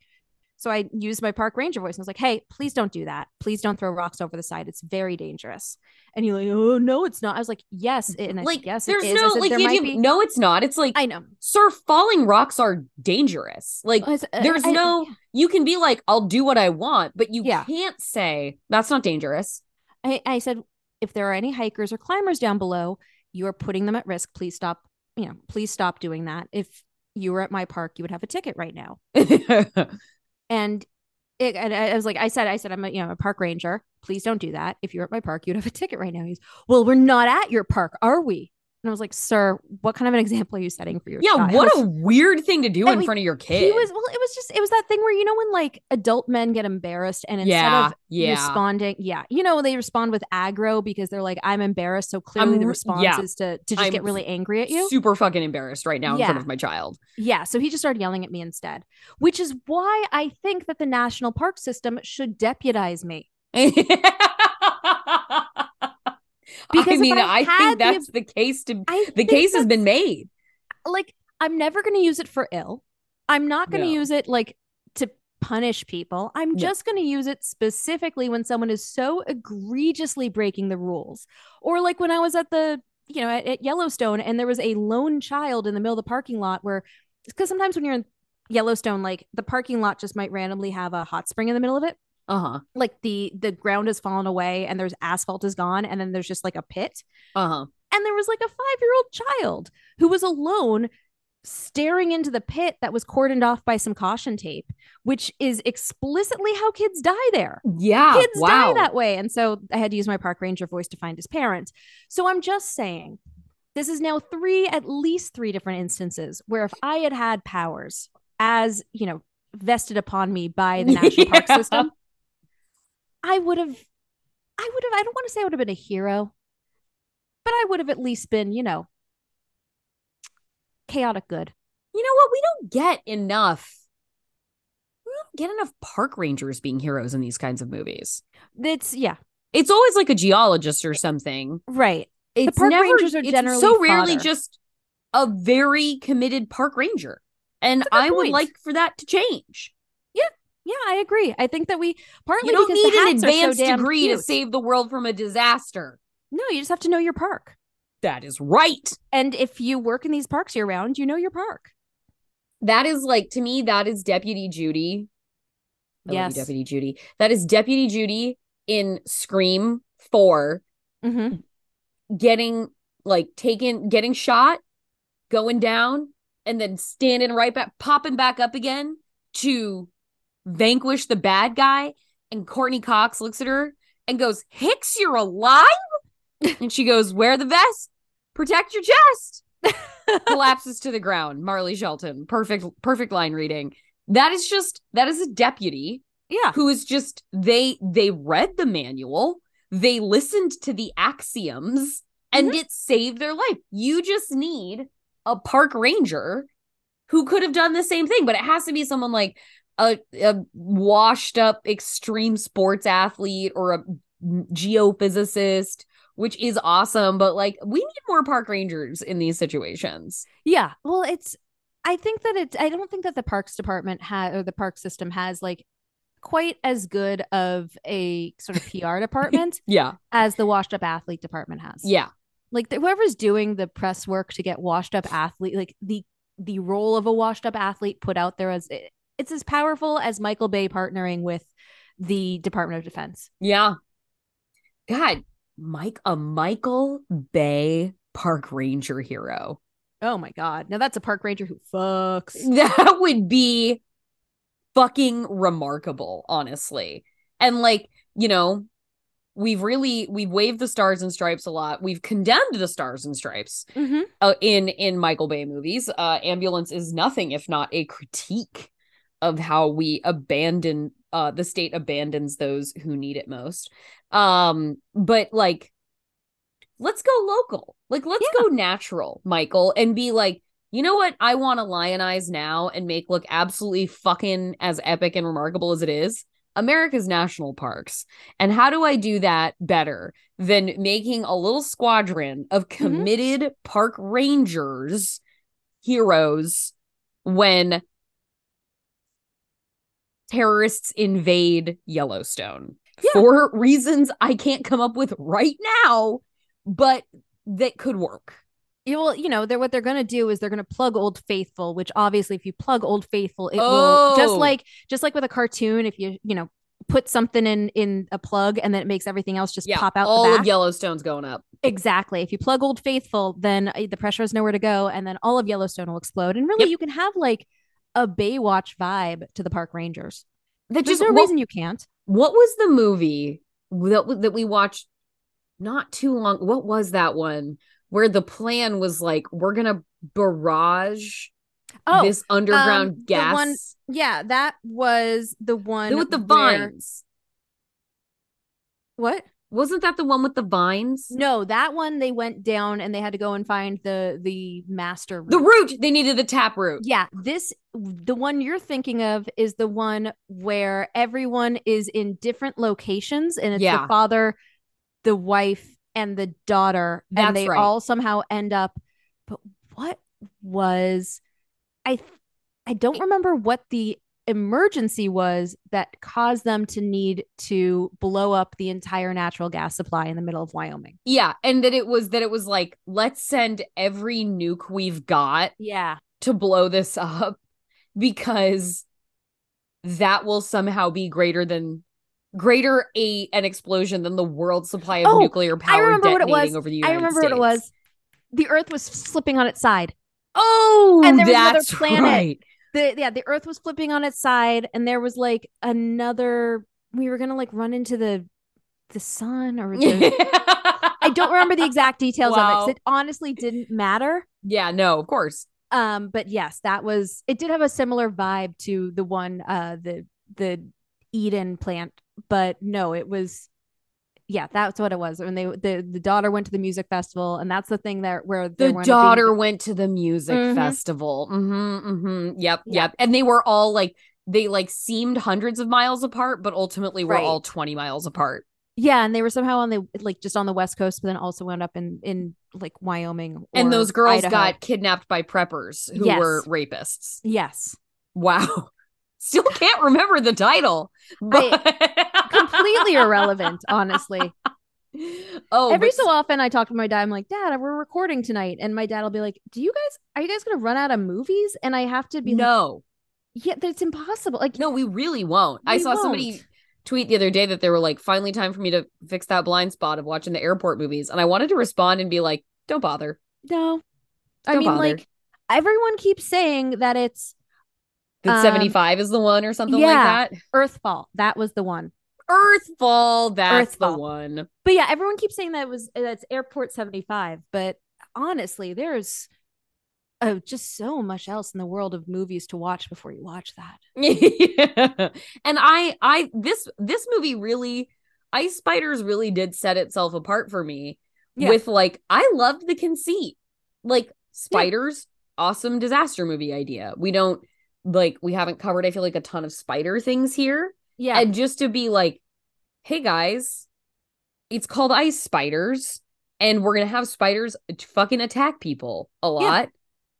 So I used my park ranger voice and I was like, "Hey, please don't do that. Please don't throw rocks over the side. It's very dangerous." And you're like, "Oh no, it's not." I was like, "Yes," and I like said, "Yes, there's it is." No said, like there idea- be. no it's not it's like I know. sir falling rocks are dangerous like I uh, there's I- no you can be like i'll do what i want but you Yeah. can't say that's not dangerous I, I said, if there are any hikers or climbers down below, you are putting them at risk. Please stop. You know, please stop doing that. If you were at my park, you would have a ticket right now. And it, and I was like, I said, I said, I'm a, you know, a park ranger. Please don't do that. If you're at my park, you'd have a ticket right now. He's, well, we're not at your park, are we? And I was like, sir, what kind of an example are you setting for your yeah child? what a weird thing to do I in mean, front of your kid He was well. It was just it was that thing where you know when like adult men get embarrassed and instead yeah of yeah responding yeah you know they respond with aggro because they're like i'm embarrassed so clearly I'm the response yeah. is to to just I'm get really angry at you super fucking embarrassed right now in front of my child yeah so he just started yelling at me instead which is why i think that the national park system should deputize me Because if mean, I I, think that's the case to I the case has been made. like i'm never going to use it for ill. I'm not going to No. use it like to punish people. I'm just going to use it specifically when someone is so egregiously breaking the rules. Or like when i was at the you know at, at yellowstone and there was a lone child in the middle of the parking lot where because sometimes when you're in yellowstone like the parking lot just might randomly have a hot spring in the middle of it Uh-huh. like the the ground has fallen away and there's asphalt is gone and then there's just like a pit Uh-huh. and there was like a five year old child who was alone staring into the pit that was cordoned off by some caution tape, which is explicitly how kids die there. Yeah. Kids wow. die that way. And so I had to use my park ranger voice to find his parents. So I'm just saying, this is now three, at least three different instances where if I had had powers as, you know, vested upon me by the national park system, I would have, I would have, I don't want to say I would have been a hero, but I would have at least been, you know, chaotic good. You know what? We don't get enough. We don't get enough park rangers being heroes in these kinds of movies. It's yeah, It's always like a geologist or something. right. It's park never, rangers are it's generally so rarely fodder. just a very committed park ranger. And That's a good I would like for that to change. Yeah, I agree. I think that we partly You don't need an so advanced damn degree to save the world from a disaster. No, you just have to know your park. That is right. And if you work in these parks year round, you know your park. That is like to me, that is Deputy Judy. I love you, Yes. Deputy Judy. That is Deputy Judy in Scream 4 Mm-hmm. getting like taken, getting shot, going down, and then standing right back, popping back up again to vanquish the bad guy. And Courteney Cox looks at her and goes, Hicks, you're alive? and she goes, Wear the vest, protect your chest. Collapses to the ground. Marley Shelton. Perfect, perfect line reading. That is just that is a deputy Yeah. who is just they they read the manual they listened to the axioms and mm-hmm. it saved their life you just need a park ranger who could have done the same thing but it has to be someone like a, a washed up extreme sports athlete or a geophysicist which is awesome but like we need more park rangers in these situations Yeah. Well, it's I think that it's I don't think that the parks department has or the park system has like quite as good of a sort of PR department yeah as the washed up athlete department has. yeah Like the, whoever's doing the press work to get washed up athlete like the the role of a washed up athlete put out there as it's as powerful as Michael Bay partnering with the Department of Defense. Yeah. God, Mike, a Michael Bay park ranger hero. Oh my god. Now that's a park ranger who fucks. That would be fucking remarkable, honestly. And like, you know, we've really we've waved the stars and stripes a lot. We've condemned the stars and stripes Mm-hmm. uh, in in Michael Bay movies. Uh Ambulance is nothing if not a critique of how we abandon uh the state abandons those who need it most. Um but like let's go local. Like let's go natural, Michael, and be like, "You know what? I want to lionize now and make look absolutely fucking as epic and remarkable as it is." America's national parks. And how do I do that better than making a little squadron of committed park rangers heroes when terrorists invade Yellowstone Yeah. for reasons I can't come up with right now, but that could work. Yeah, well, you know, they're what they're gonna do is they're gonna plug Old Faithful, which obviously, if you plug Old Faithful, it will just Oh. like just like with a cartoon, if you you know put something in in a plug and then it makes everything else just pop out all of. Yellowstone's going up. Exactly. If you plug Old Faithful, then uh, the pressure has nowhere to go, and then all of Yellowstone will explode. And really, Yep. you can have like a Baywatch vibe to the park rangers. That There's just no what, reason you can't. what was the movie that that we watched not too long? What was that one where the plan was like we're gonna barrage Oh, this underground um, the gas one- yeah, that was the one with the where- vines? What? Wasn't that the one with the vines? No, that one they went down and they had to go and find the the master. The root. They needed the tap root. Yeah, this the one you're thinking of is the one where everyone is in different locations and it's Yeah. the father, the wife, and the daughter, That's and they right. all somehow end up. But what was I? I don't remember what the emergency was that caused them to need to blow up the entire natural gas supply in the middle of Wyoming. Yeah, and that it was that it was like let's send every nuke we've got Yeah. to blow this up because that will somehow be greater than greater a an explosion than the world supply of Oh, nuclear power I remember what it was. over the I United remember what it was. The Earth was slipping on its side. Oh, And there was another planet. right. The yeah, the Earth was flipping on its side, and there was like another. We were gonna like run into the the sun or the. I don't remember the exact details of it. Wow. It honestly didn't matter. yeah, no, of course. Um, but yes, that was. It did have a similar vibe to the one, uh, the the Eden plant, but no, it was. Yeah, that's what it was. When they the the daughter went to the music festival, and that's the thing there where The wound up being- daughter went to the music Mhm. festival. hmm hmm Yep, Yeah. yep. And they were all like they like seemed hundreds of miles apart, but ultimately were Right. all 20 miles apart. Yeah, and they were somehow on the like just on the west coast, but then also wound up in in like Wyoming. and those girls Idaho. got kidnapped by preppers who Yes. were rapists. yes, Wow. Still can't remember the title. But completely irrelevant, honestly. Oh, Every but so often, I talk to my dad. I'm like, Dad, we're recording tonight, and my dad will be like, Do you guys are you guys gonna run out of movies? And I have to be like, no, Yeah, that's impossible. Like, no, we really won't. I saw somebody won't. tweet the other day that they were like, finally time for me to fix that blind spot of watching the airport movies. And I wanted to respond and be like, don't bother. no. I Don't mean, bother. like everyone keeps saying that it's That Um, 75 is the one or something yeah. like that. Earthfall. That was the one. Earthfall, that's the Earthfall. one. But yeah, everyone keeps saying that it was that's Airport 75. But honestly, there's oh just so much else in the world of movies to watch before you watch that. yeah. And I I this this movie really Ice Spiders really did set itself apart for me Yeah. with like I loved the conceit. Like spiders, awesome disaster movie idea. We don't like we haven't covered I feel like a ton of spider things here. Yeah. And just to be like, hey guys, it's called ice spiders, and we're gonna have spiders fucking attack people a Yeah. lot.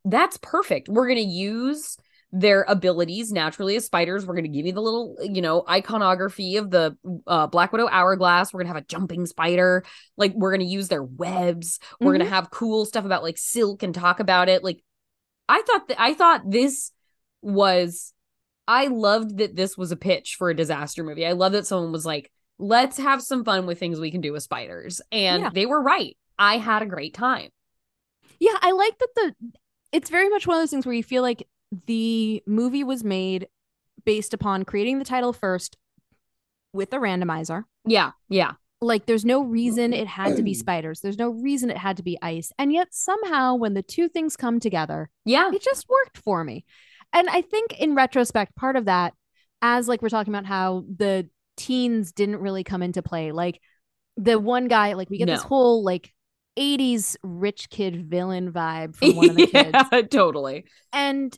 That's perfect. We're gonna use their abilities naturally as spiders. We're gonna give you the little, you know, iconography of the uh, Black Widow hourglass. We're gonna have a jumping spider. Like we're gonna use their webs. We're gonna have cool stuff about like silk and talk about it. Like I thought that I thought this was I loved that this was a pitch for a disaster movie. I love that someone was like, let's have some fun with things we can do with spiders. And Yeah. they were right. I had a great time. Yeah, I like that the it's very much one of those things where you feel like the movie was made based upon creating the title first with a randomizer. Yeah. Yeah. Like there's no reason it had to be spiders. There's no reason it had to be ice. And yet somehow when the two things come together, Yeah. it just worked for me. And I think in retrospect, part of that, as like we're talking about how the teens didn't really come into play, like the one guy, like we get this whole like 80s rich kid villain vibe from one of the kids. yeah, totally. And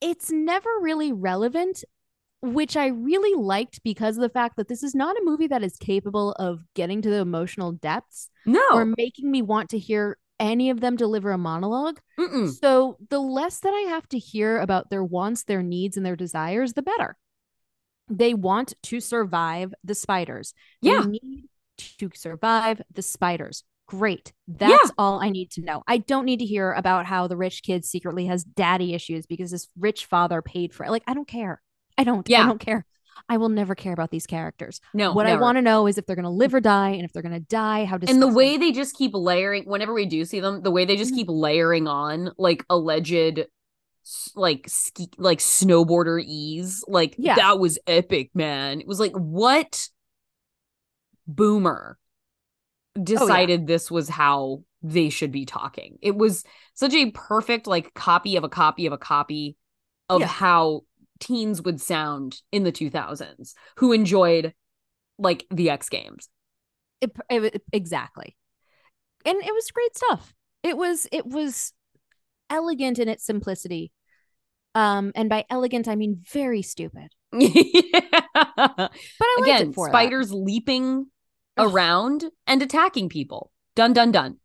it's never really relevant, which I really liked because of the fact that this is not a movie that is capable of getting to the emotional depths No. or making me want to hear any of them deliver a monologue. Mm-mm. So the less that I have to hear about their wants, their needs, and their desires, the better. They want to survive the spiders. They Yeah. need to survive the spiders. Great. That's all I need to know. I don't need to hear about how the rich kid secretly has daddy issues because his rich father paid for it. Like, I don't care. I don't. Yeah. I don't care. I will never care about these characters. No. what I want to know is if they're going to live or die, and if they're going to die, how does. and the way they just keep layering whenever we do see them the way they just Mhm. keep layering on like alleged like ski like snowboarder ease like Yeah. that was epic man it was like what boomer decided this was how they should be talking it was such a perfect like copy of a copy of a copy of Yeah. how teens would sound in the 2000s who enjoyed like the x games It, it- exactly. And it was great stuff. It was it was elegant in its simplicity. Um, and by elegant I mean very stupid. yeah. But I Again, for that. spiders leaping around and attacking people. Dun dun dun.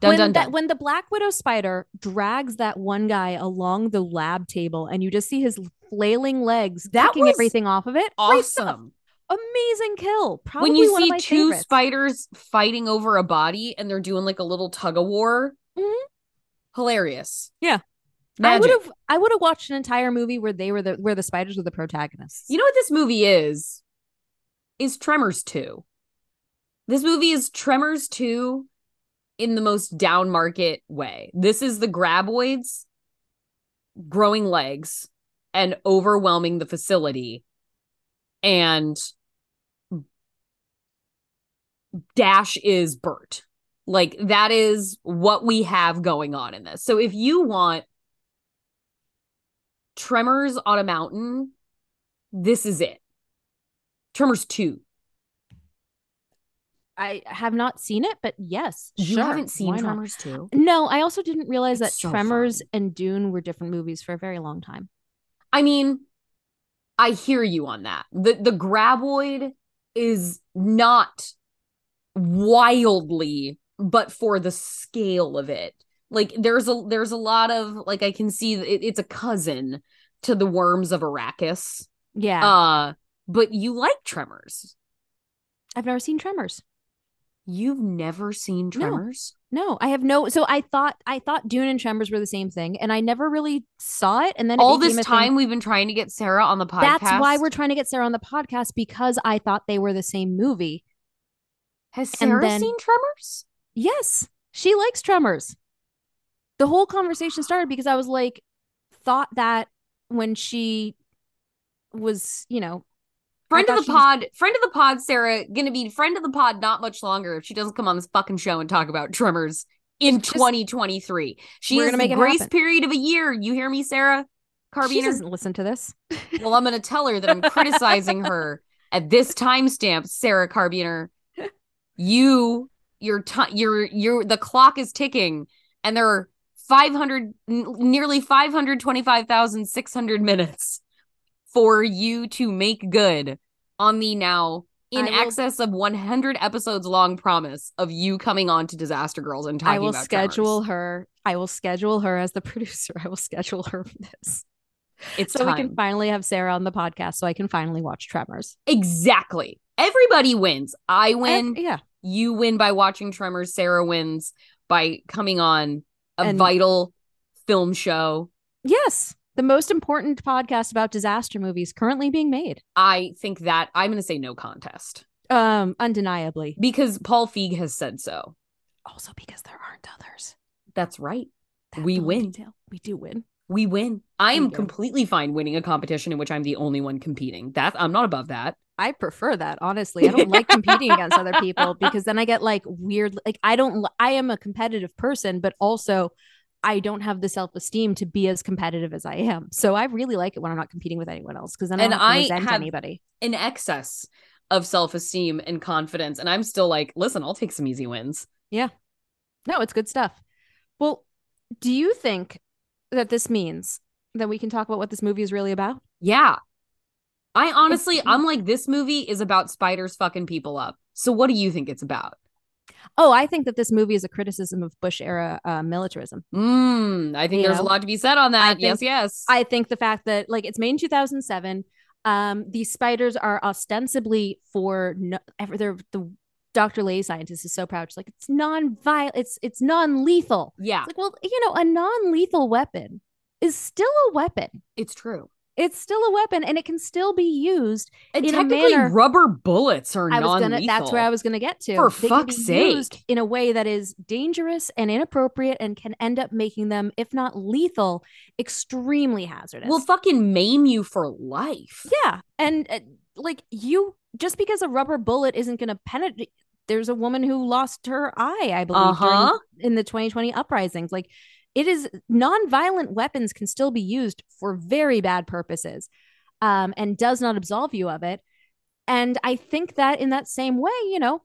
Dun when dun that dun. when the Black Widow spider drags that one guy along the lab table and you just see his flailing legs That kicking everything off of it. Awesome. Amazing kill. Probably When you see two favorites. spiders fighting over a body and they're doing like a little tug of war, Mhm. hilarious. Yeah. I would have I would have watched an entire movie where they were the where the spiders were the protagonists. You know what this movie is? Is Tremors 2. This movie is Tremors 2 in the most down market way. This is the graboids growing legs and overwhelming the facility. And Dash is Bert. Like that is what we have going on in this. So if you want Tremors on a mountain, this is it. Tremors 2. I have not seen it, but yes, You sure, haven't seen why? Tremors 2? No, I also didn't realize It's that so Tremors fun. and Dune were different movies for a very long time. I mean, I hear you on that. The the graboid is not wildly, but for the scale of it. Like there's a there's a lot of like I can see it, it's a cousin to the worms of Arrakis. Yeah. Uh but you like Tremors. I've never seen Tremors. You've never seen Tremors? No, I have no. So I thought I thought Dune and Tremors were the same thing, and I never really saw it. And then it All this a thing. time we've been trying to get Sarah on the podcast. That's why we're trying to get Sarah on the podcast because I thought they were the same movie. Has Sarah then- seen Tremors? Yes, she likes Tremors. The whole conversation started because I was like, thought that when she was, you know, Friend of the she was- pod, friend of the pod, Sarah, gonna be friend of the pod not much longer if she doesn't come on this fucking show and talk about Tremors in Just- 2023. She We're gonna make a grace happen. period of a year. You hear me, Sarah? she doesn't listen to this. Well, I'm gonna tell her that I'm criticizing her at this timestamp, Sarah Carbiner. You, your time, your your the clock is ticking, and there are 500, n- nearly 525,600 minutes for you to make good on the now in will- excess of 100 episodes long promise of you coming on to Disaster Girls and talking I will schedule Tremors. her. I will schedule her as the producer. I will schedule her for this. It's so time. we can finally have Sarah on the podcast so I can finally watch Tremors. exactly. Everybody wins. I win. Yeah. you win by watching Tremors. Sarah wins by coming on a And- vital film show. Yes. The most important podcast about disaster movies currently being made. I think that I'm going to say no contest Um, undeniably. because Paul Feig has said so. Also because there aren't others. That's right. That's We win. detail. We do win. We win. I am completely fine winning a competition in which I'm the only one competing. That I'm not above that. I prefer that, honestly. I don't like competing against other people because then I get like weird like I don't I am a competitive person, but also I don't have the self-esteem to be as competitive as I am. So I really like it when I'm not competing with anyone else because then And I don't have to I resent have- anybody. In excess of self-esteem and confidence and I'm still like, listen, I'll take some easy wins. Yeah, no, it's good stuff. Well, do you think that this means that we can talk about what this movie is really about? Yeah. I honestly, I'm like, this movie is about spiders fucking people up. So what do you think it's about? Oh, I think that this movie is a criticism of Bush era uh, militarism. Mm, I think You there's know? a lot to be said on that. I yes, think- yes. I think the fact that like it's made in 2007, um, these spiders are ostensibly for no, they're the Dr. Lay scientist is so proud. She's like, it's non-violent, it's it's non-lethal. yeah, It's like, well, you know, a non-lethal weapon is still a weapon. it's true. It's still a weapon and it can still be used And In a technically, manner- rubber bullets are I was non-lethal. That's where I was gonna get to. For they fuck's sake. in a way that is dangerous and inappropriate, and can end up making them, if not lethal, extremely hazardous. Will fucking maim you for life. yeah, and uh, like you, just because a rubber bullet isn't gonna penetrate. There's a woman who lost her eye, I believe, Uh-huh. during, in the 2020 uprisings. Like, it is non-violent weapons can still be used for very bad purposes, um, and does not absolve you of it. And I think that in that same way, you know,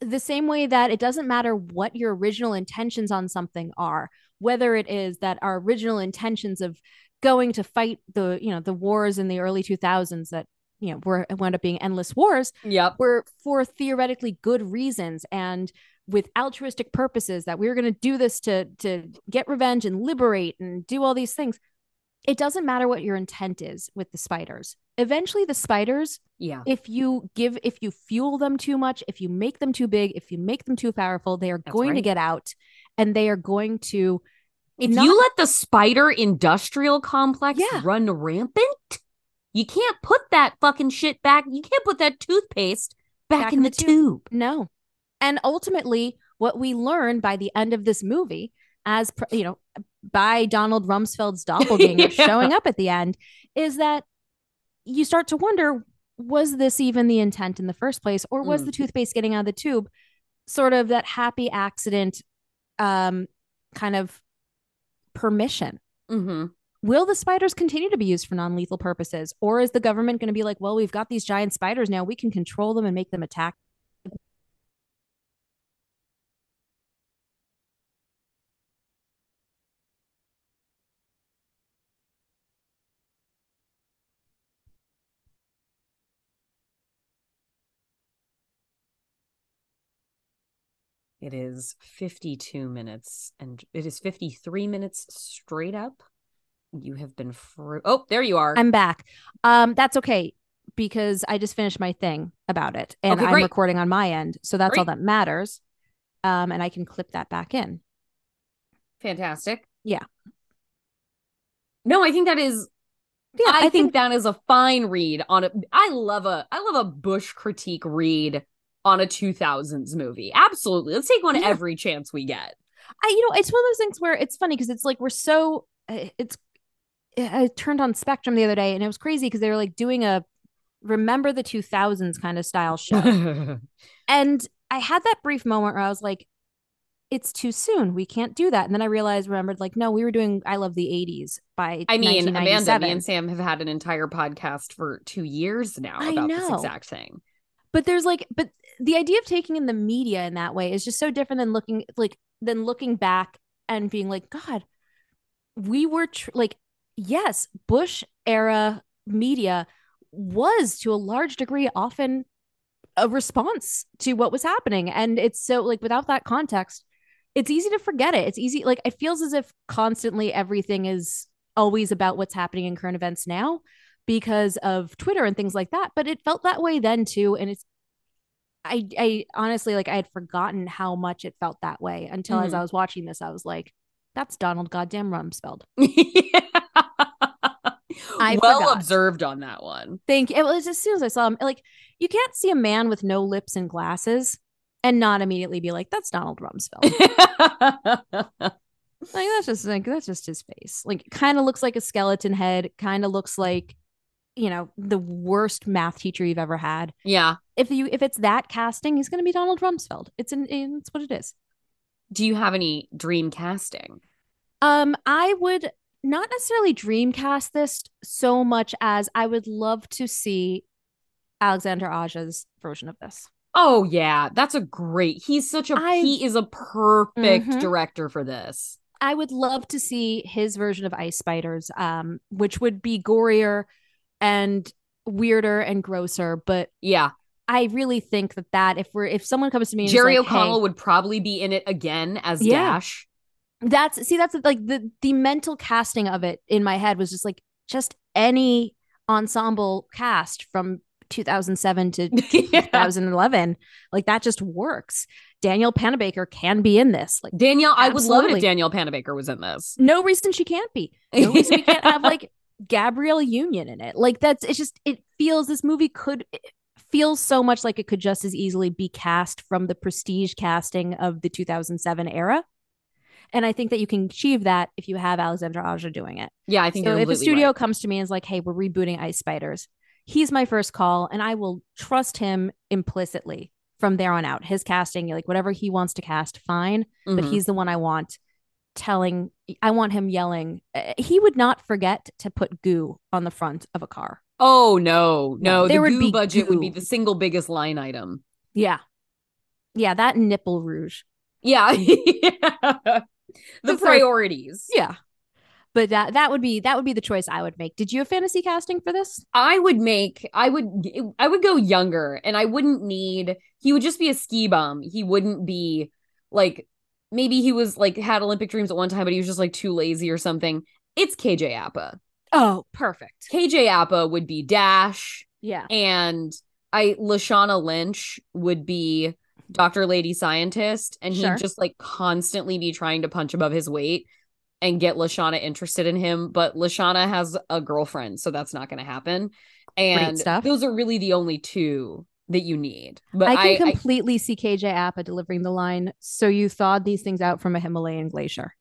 the same way that it doesn't matter what your original intentions on something are, whether it is that our original intentions of going to fight the, you know, the wars in the early 2000s that, you know, were wound up being endless wars, Yep. were for theoretically good reasons and with altruistic purposes that we were going to do this to to get revenge and liberate and do all these things. It doesn't matter what your intent is with the spiders. Eventually the spiders Yeah. if you give if you fuel them too much if you make them too big if you make them too powerful they are That's going to get out and they are going to If not- you let the spider industrial complex Yeah. run rampant, you can't put that fucking shit back. You can't put that toothpaste back, in, the, tube. no and ultimately what we learn by the end of this movie as you know by donald rumsfeld's doppelganger Yeah. showing up at the end is that you start to wonder was this even the intent in the first place or was Mm. the toothpaste getting out of the tube sort of that happy accident um kind of permission Mm-hmm. will the spiders continue to be used for non-lethal purposes or is the government going to be like well we've got these giant spiders now we can control them and make them attack It is 52 minutes and it is 53 minutes straight up. You have been Oh, there you are. I'm back. Um, that's okay because I just finished my thing about it and Okay, I'm recording on my end. So that's all that matters. Um, and I can clip that back in. Fantastic. Yeah. No, I think that is Yeah, I, think, that is a fine read on a I love a I love a Bush critique read on a 2000s movie. Absolutely. Let's take one Yeah. every chance we get. I, you know, it's one of those things where it's funny because it's like we're so uh, it's. I turned on Spectrum the other day and it was crazy because they were like doing a remember the 2000s kind of style show. and I had that brief moment where I was like, it's too soon. We can't do that. And then I realized, remembered, like, no, we were doing I Love the 80s by I mean, Amanda, me and Sam have had an entire podcast for two years now about this exact thing. But there's like but the idea of taking in the media in that way is just so different than looking like than looking back and being like god we were tr- like yes bush era media was to a large degree often a response to what was happening. And it's so like without that context it's easy to forget it. It's easy like it feels as if constantly everything is always about what's happening in current events now because of Twitter and things like that. But it felt that way then too. And it's I I honestly like I had forgotten how much it felt that way until as Mhm. I was watching this, I was like, that's Donald goddamn Rumsfeld. I well forgot. observed on that one. Thank you. It was as soon as I saw him, like you can't see a man with no lips and glasses and not immediately be like, that's Donald Rumsfeld. like that's just like that's just his face. Like kind of looks like a skeleton head, kind of looks like, you know, the worst math teacher you've ever had. yeah. if you if it's that casting, he's going to be Donald Rumsfeld. It's an it's what it is. Do you have any dream casting? Um, I would not necessarily dream cast this so much as I would love to see Alexander Aja's version of this. Oh yeah, that's a great. He's such a I- he is a perfect Mhm. director for this. I would love to see his version of Ice Spiders, um, which would be gorier and weirder and grosser. But Yeah, I really think that that if we're if someone comes to me and Jerry like, hey, O'Connell would probably be in it again as Yeah. Dash. that's see that's like the the mental casting of it in my head was just like just any ensemble cast from 2007 to Yeah. 2011 like that just works danielle panabaker can be in this like Danielle, I would love it if Danielle Panabaker was in this. no reason she can't be no reason we can't have like gabrielle union in it. Like that's it's just it feels this movie could feels so much like it could just as easily be cast from the prestige casting of the 2007 era. And i think that you can achieve that if you have alexandra aja doing it. Yeah, I think so if a studio right. comes to me and is like hey we're rebooting ice spiders he's my first call and i will trust him implicitly from there on out. His casting like whatever he wants to cast fine but Mhm. he's the one I want telling I want him yelling. Uh, He would not forget to put goo on the front of a car. Oh no, no, there the would goo be budget would be the single biggest line item. Yeah. Yeah, that nipple rouge. Yeah. the It's like- priorities. Yeah. But that that would be that would be the choice I would make. Did you have fantasy casting for this? I would make I would I would go younger and I wouldn't need he would just be a ski bum. He wouldn't be like maybe he was like had Olympic dreams at one time, but he was just like too lazy or something. It's KJ Apa. Oh, perfect. KJ Apa would be Dash Yeah. and I Lashana Lynch would be Dr. Lady Scientist and he'd Sure. just like constantly be trying to punch above his weight and get Lashana interested in him, but Lashana has a girlfriend, so that's not going to happen. And those are really the only two that you need. But I I, can I- completely see KJ Apa delivering the line, so you thawed these things out from a Himalayan glacier.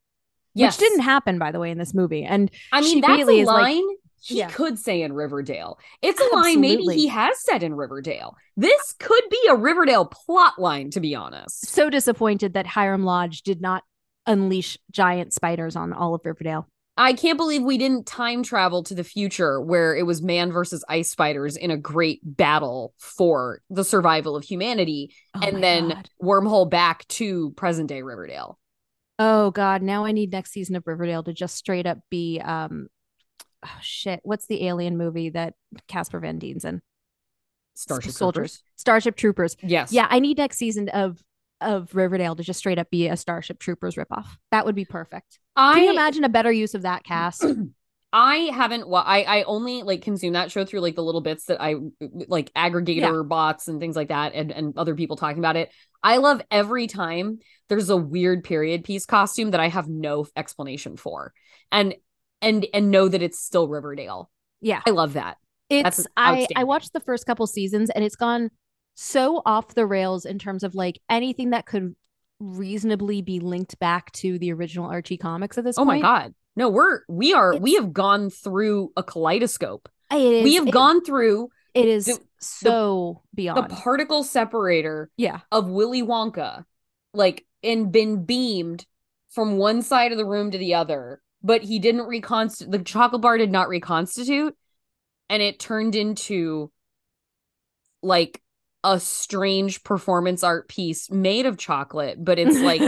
yes. Which didn't happen, by the way, in this movie. And I mean, that's a is like- line he Yeah. could say in Riverdale. It's a line maybe he has said in Riverdale. This could be a Riverdale plot line, to be honest. so disappointed that Hiram Lodge did not unleash giant spiders on all of Riverdale. I can't believe we didn't time travel to the future where it was man versus ice spiders in a great battle for the survival of humanity Oh and then God. wormhole back to present day Riverdale. Oh god, now I need next season of Riverdale to just straight up be um oh shit, what's the alien movie that Casper Van Dien's in? Starship Soldiers. Troopers. Starship Troopers. Yes. Yeah, I need next season of of Riverdale to just straight up be a Starship Troopers ripoff. That would be perfect. I Can you imagine a better use of that cast? I haven't. Well, I I only like consume that show through like the little bits that I like aggregator bots and things like that, and and other people talking about it. I love every time there's a weird period piece costume that I have no explanation for, and and and know that it's still Riverdale. Yeah, I love that. It's I I watched the first couple seasons and it's gone so off the rails in terms of like anything that could reasonably be linked back to the original Archie comics at this Oh my god, no, we're we are we have gone through a kaleidoscope. It is, we have it- gone through It is the- so the beyond. The particle separator yeah. of Willy Wonka, like, and been beamed from one side of the room to the other, but he didn't reconstitute. The chocolate bar did not reconstitute, and it turned into like a strange performance art piece made of chocolate, but it's like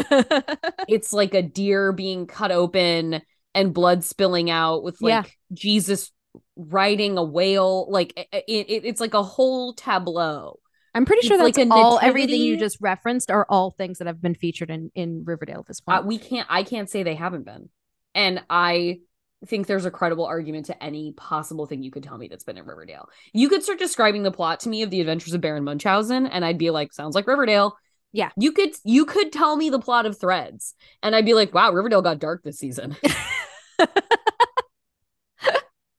it's like a deer being cut open and blood spilling out with like Yeah. Jesus riding a whale. Like it, it, it's like a whole tableau. I'm pretty sure It's like that's a all everything you just referenced are all things that have been featured in in Riverdale at this point. Uh, we can't. I can't say they haven't been, and I think there's a credible argument to any possible thing you could tell me that's been in Riverdale. You could start describing the plot to me of the Adventures of Baron Munchausen, and I'd be like, sounds like Riverdale. Yeah. You could you could tell me the plot of Threads, and I'd be like, wow, Riverdale got dark this season.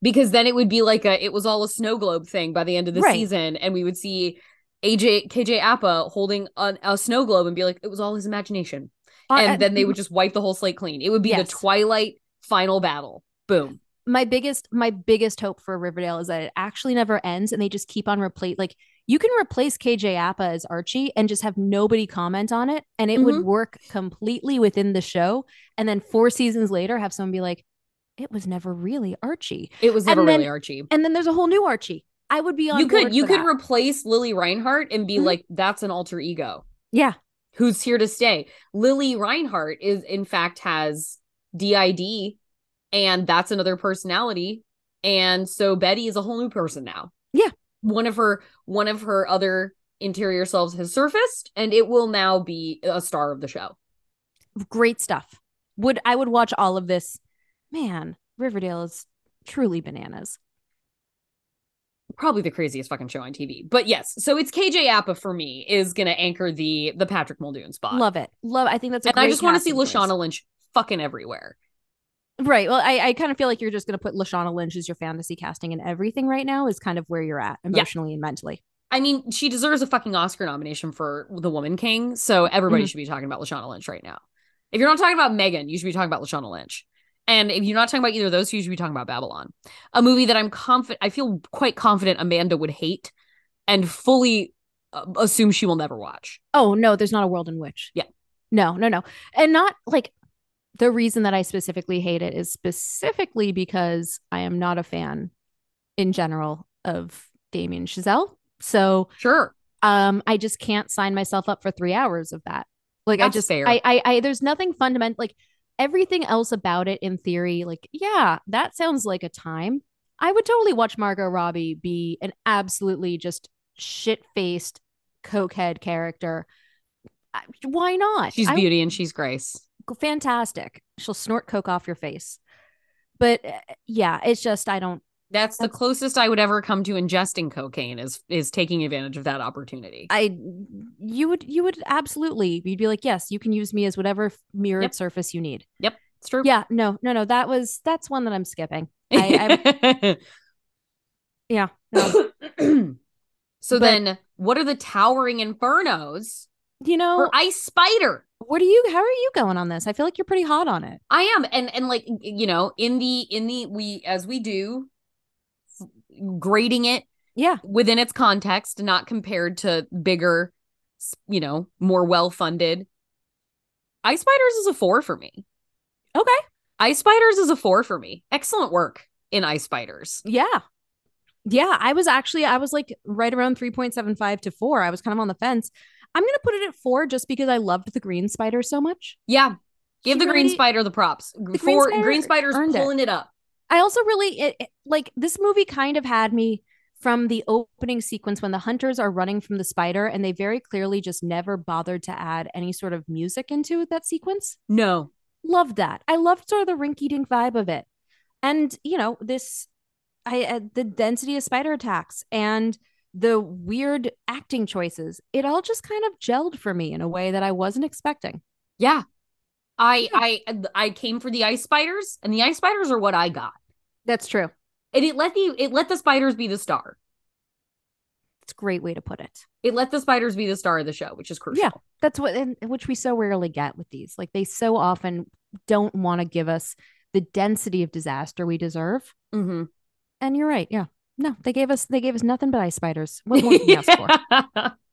because then it would be like a it was all a snow globe thing by the end of the Right. season, and we would see AJ KJ Apa holding an, a snow globe and be like, it was all his imagination Uh, and uh, then they would just wipe the whole slate clean. It would be Yes. the Twilight final battle. Boom. my biggest my biggest hope for Riverdale is that it actually never ends and they just keep on replace like you can replace KJ Apa as Archie and just have nobody comment on it and it would Mhm. work completely within the show and then 4 seasons later have someone be like it was never really Archie It was And never really then- Archie. and then there's a whole new Archie I would be on You could you could that. replace Lili Reinhart and be Mhm. like, that's an alter ego yeah who's here to stay. Lili Reinhart is in fact has DID, and that's another personality. And so Betty is a whole new person now. Yeah. One of her one of her other interior selves has surfaced, and it will now be a star of the show. great stuff would I would watch all of this man Riverdale is truly bananas probably the craziest fucking show on TV. But yes, so it's KJ Apa for me is gonna anchor the the Patrick Muldoon spot. love it love I think that's a and I just want to see. Lashana Lynch fucking everywhere. Right. Well, I, I kind of feel like you're just going to put Lashana Lynch as your fantasy casting and everything right now is kind of where you're at emotionally and mentally. I mean, she deserves a fucking Oscar nomination for The Woman King, so everybody Mhm. should be talking about Lashana Lynch right now. If you're not talking about Megan, you should be talking about Lashana Lynch. And if you're not talking about either of those, you should be talking about Babylon, a movie that I'm confident, I feel quite confident Amanda would hate and fully uh, assume she will never watch. Oh, no, there's not a world in which. Yeah. No, no, no. And not like the reason that I specifically hate it is specifically because I am not a fan in general of Damien Chazelle. So Sure. um I just can't sign myself up for three hours of that. Like I just fair. I, I I there's nothing fundamental like everything else about it in theory, like, yeah, that sounds like a time. I would totally watch Margot Robbie be an absolutely just shit faced cokehead character. Why not? She's I- beauty and she's grace. Fantastic. She'll snort coke off your face. But uh, yeah, it's just I don't That's the closest I would ever come to ingesting cocaine is is taking advantage of that opportunity. I you would you would absolutely you'd be like, yes, you can use me as whatever mirrored Yep. surface you need. Yep. It's true. Yeah, no, no, no. That was that's one that I'm skipping. I, Yeah. No. so But- then what are the towering infernos You know, for Ice Spider? What are you how are you going on this? I feel like you're pretty hot on it. I am and and like you know in the in the we as we do grading it Yeah. within its context not compared to bigger you know more well-funded Ice Spiders is a 4 for me. Okay. Ice Spiders is a 4 for me. Excellent work in Ice Spiders. Yeah. Yeah. I was actually I was like right around 3.75 to 4. I was kind of on the fence. I'm gonna put it at four just because I loved the green spider so much. Yeah. Give She the Green Spider the props. Green For Spider Green Spider's earned it. pulling it up. I also really it, it- like this movie kind of had me from the opening sequence when the hunters are running from the spider and they very clearly just never bothered to add any sort of music into that sequence. No. Loved that. I loved sort of the rinky dink vibe of it. And, you know, this, I, uh, the density of spider attacks and the weird acting choices, it all just kind of gelled for me in a way that I wasn't expecting. Yeah. I I I came for the ice spiders and the ice spiders are what I got. That's true. And it let the it let the spiders be the star. It's a great way to put it. It let the spiders be the star of the show, which is crucial. Yeah. That's what and, which we so rarely get with these. Like they so often don't want to give us the density of disaster we deserve. Mm-hmm. And you're right. Yeah. No, they gave us they gave us nothing but ice spiders. What more can you ask for?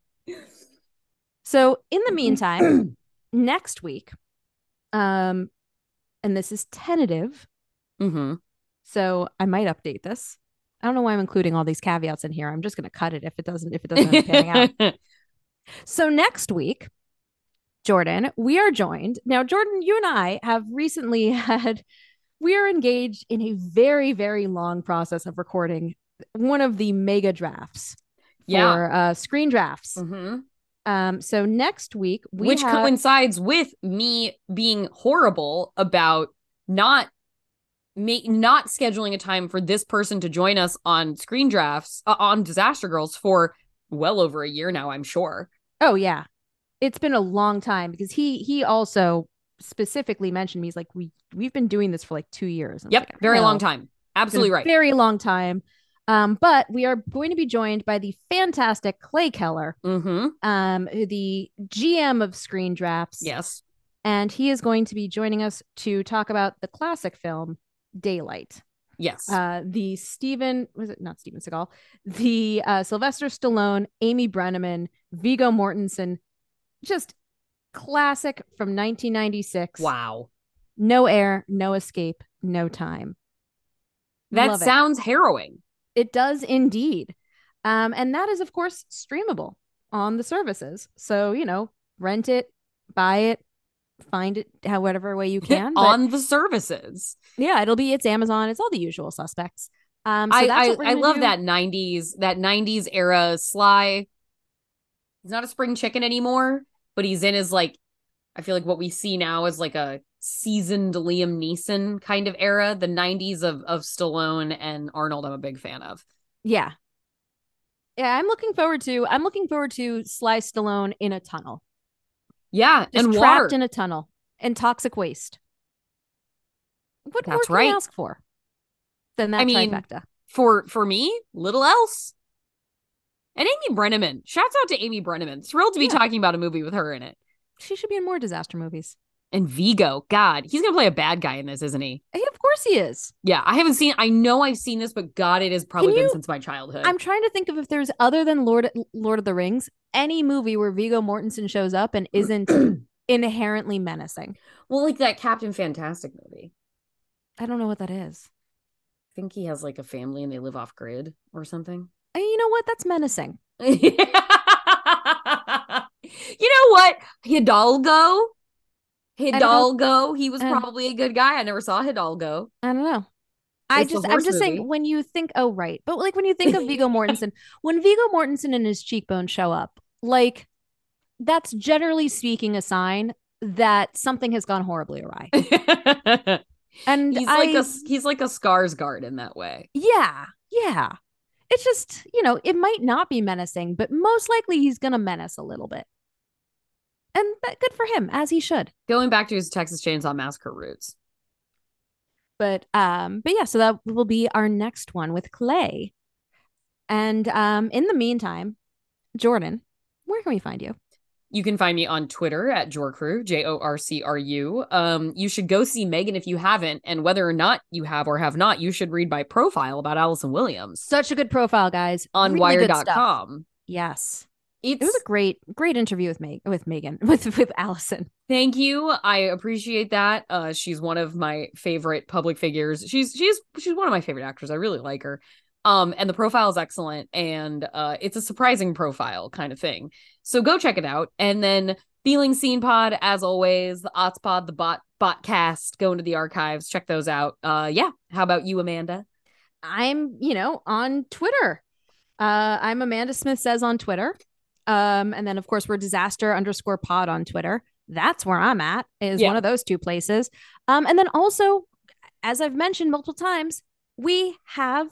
So in the meantime, next week, um, and this is tentative, mm-hmm. so I might update this. I don't know why I'm including all these caveats in here. I'm just gonna cut it if it doesn't if it doesn't panning out. So next week, Jordan, we are joined. Now, Jordan, you and I have recently had we are engaged in a very, very long process of recording one of the mega drafts Yeah. uh, screen drafts. Mm-hmm. Um, so next week we which have, coincides with me being horrible about not ma- not scheduling a time for this person to join us on screen drafts uh, on disaster girls for well over a year now i'm sure oh yeah, it's been a long time because he he also specifically mentioned me. He's like we we've been doing this for like two years. Yep like, very know. long time absolutely right Very long time. Um, but we are going to be joined by the fantastic Clay Keller, mm-hmm um, the GM of Screen Drafts. yes and he is going to be joining us to talk about the classic film Daylight. yes Uh, the Steven was it not Steven Seagal, the uh, Sylvester Stallone, Amy Brenneman, Viggo Mortensen, just classic from 1996. wow No air, no escape, no time. that Love it. sounds harrowing It does indeed. Um, and that is, of course, streamable on the services. So, you know, rent it, buy it, find it however way you can. But on the services yeah, it'll be it's Amazon, it's all the usual suspects. Um, so I I, I love do. that 90s that 90s era Sly. He's not a spring chicken anymore, but he's in his like I feel like what we see now is like a seasoned Liam Neeson kind of era. The 90s of of Stallone and Arnold I'm a big fan of. Yeah. Yeah, I'm looking forward to I'm looking forward to Sly Stallone in a tunnel. Yeah, Just and trapped water. in a tunnel and toxic waste. What more That's can right. you ask for than that I mean, trifecta? for for me, little else. And Amy Brenneman. Shouts out to Amy Brenneman. Thrilled to be Yeah. talking about a movie with her in it. She should be in more disaster movies. And Viggo, God, he's gonna play a bad guy in this, isn't he? Hey, of course he is. Yeah, I haven't seen. I know I've seen this, but God, it has probably been since my childhood. I'm trying to think of if there's other than Lord Lord of the Rings, any movie where Viggo Mortensen shows up and isn't inherently menacing. well, like that Captain Fantastic movie. I don't know what that is. I think he has like a family and they live off grid or something. And you know what? That's menacing. you know what? Hidalgo. Hidalgo. He was Uh. probably a good guy. I never saw Hidalgo. I don't know. I It's just I'm just movie. saying when you think oh right. But like when you think of Viggo Mortensen, when Viggo Mortensen and his cheekbones show up, like that's generally speaking a sign that something has gone horribly awry. And he's I like a he's like a Skarsgård in that way. yeah, yeah. It's just, you know, it might not be menacing, but most likely he's going to menace a little bit. And that, good for him, as he should. Going back to his Texas Chainsaw Massacre roots. But um, but yeah, so that will be our next one with Clay. And um, in the meantime, Jordan, where can we find you? You can find me on Twitter at Jorcru, J O R C R U. Um, you should go see Megan if you haven't, and whether or not you have or have not, you should read my profile about Allison Williams Such a good profile, guys. on Really wire.com. Yes. It's It was a great, great interview with Meg with Megan, with with Allison. thank you. I appreciate that. Uh, she's one of my favorite public figures. She's she's she's one of my favorite actors. I really like her. Um, and the profile is excellent, and uh, it's a surprising profile kind of thing. So go check it out. And then Feeling Seen Pod, as always, the Ots Pod, the Bot Botcast. Go into the archives, check those out. Uh, yeah. How about you, Amanda? I'm, you know, on Twitter Uh, I'm Amanda Smith says on Twitter. Um, and then of course we're disaster underscore pod on Twitter. That's where I'm at, is Yeah. one of those two places. Um, and then also, as I've mentioned multiple times, we have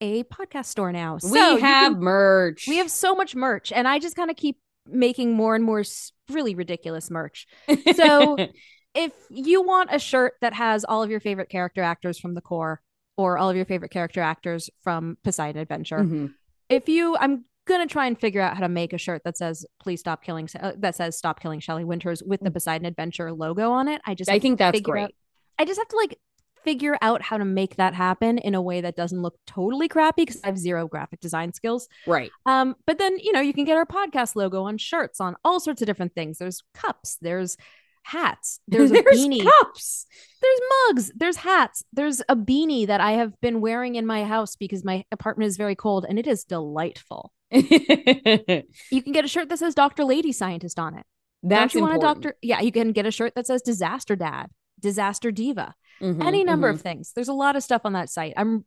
a podcast store now. So we have can- merch. we have so much merch, and I just kind of keep making more and more really ridiculous merch. so- If you want a shirt that has all of your favorite character actors from the core or all of your favorite character actors from Poseidon Adventure, Mhm. if you i'm gonna try and figure out how to make a shirt that says please stop killing uh, that says stop killing shelly winters with the poseidon adventure logo on it i just Mm. I think that's great. out- i just have to like figure out how to make that happen in a way that doesn't look totally crappy because i have zero graphic design skills Right. um but then you know you can get our podcast logo on shirts on all sorts of different things there's cups there's hats there's a beanie cups. there's mugs, there's hats, there's a beanie that I have been wearing in my house because my apartment is very cold and it is delightful. You can get a shirt that says Dr. Lady Scientist on it. That's Don't you want a doctor? Yeah, you can get a shirt that says Disaster Dad, Disaster Diva, Mhm, any number mhm. of things. There's a lot of stuff on that site. I'm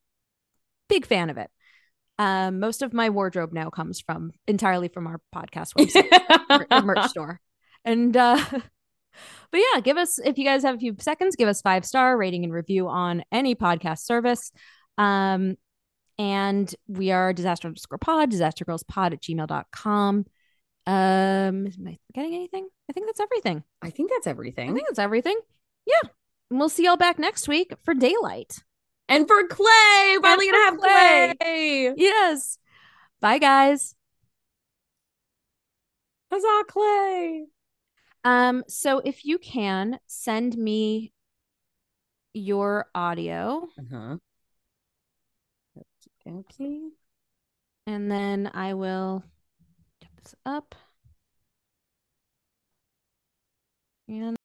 big fan of it. Um, most of my wardrobe now comes from entirely from our podcast website mer- merch store. And uh but yeah, give us if you guys have a few seconds, give us five star rating and review on any podcast service. Um and we are disaster underscore pod, disaster girls pod at gmail.com. Um am I forgetting anything? I think that's everything. I think that's everything. I think that's everything. Yeah. And we'll see y'all back next week for daylight. and for Clay, finally gonna have Clay. Clay. Yes. Bye guys. Huzzah, Clay. Um, so if you can send me your audio Uh-huh. Okay. and then I will get this up. And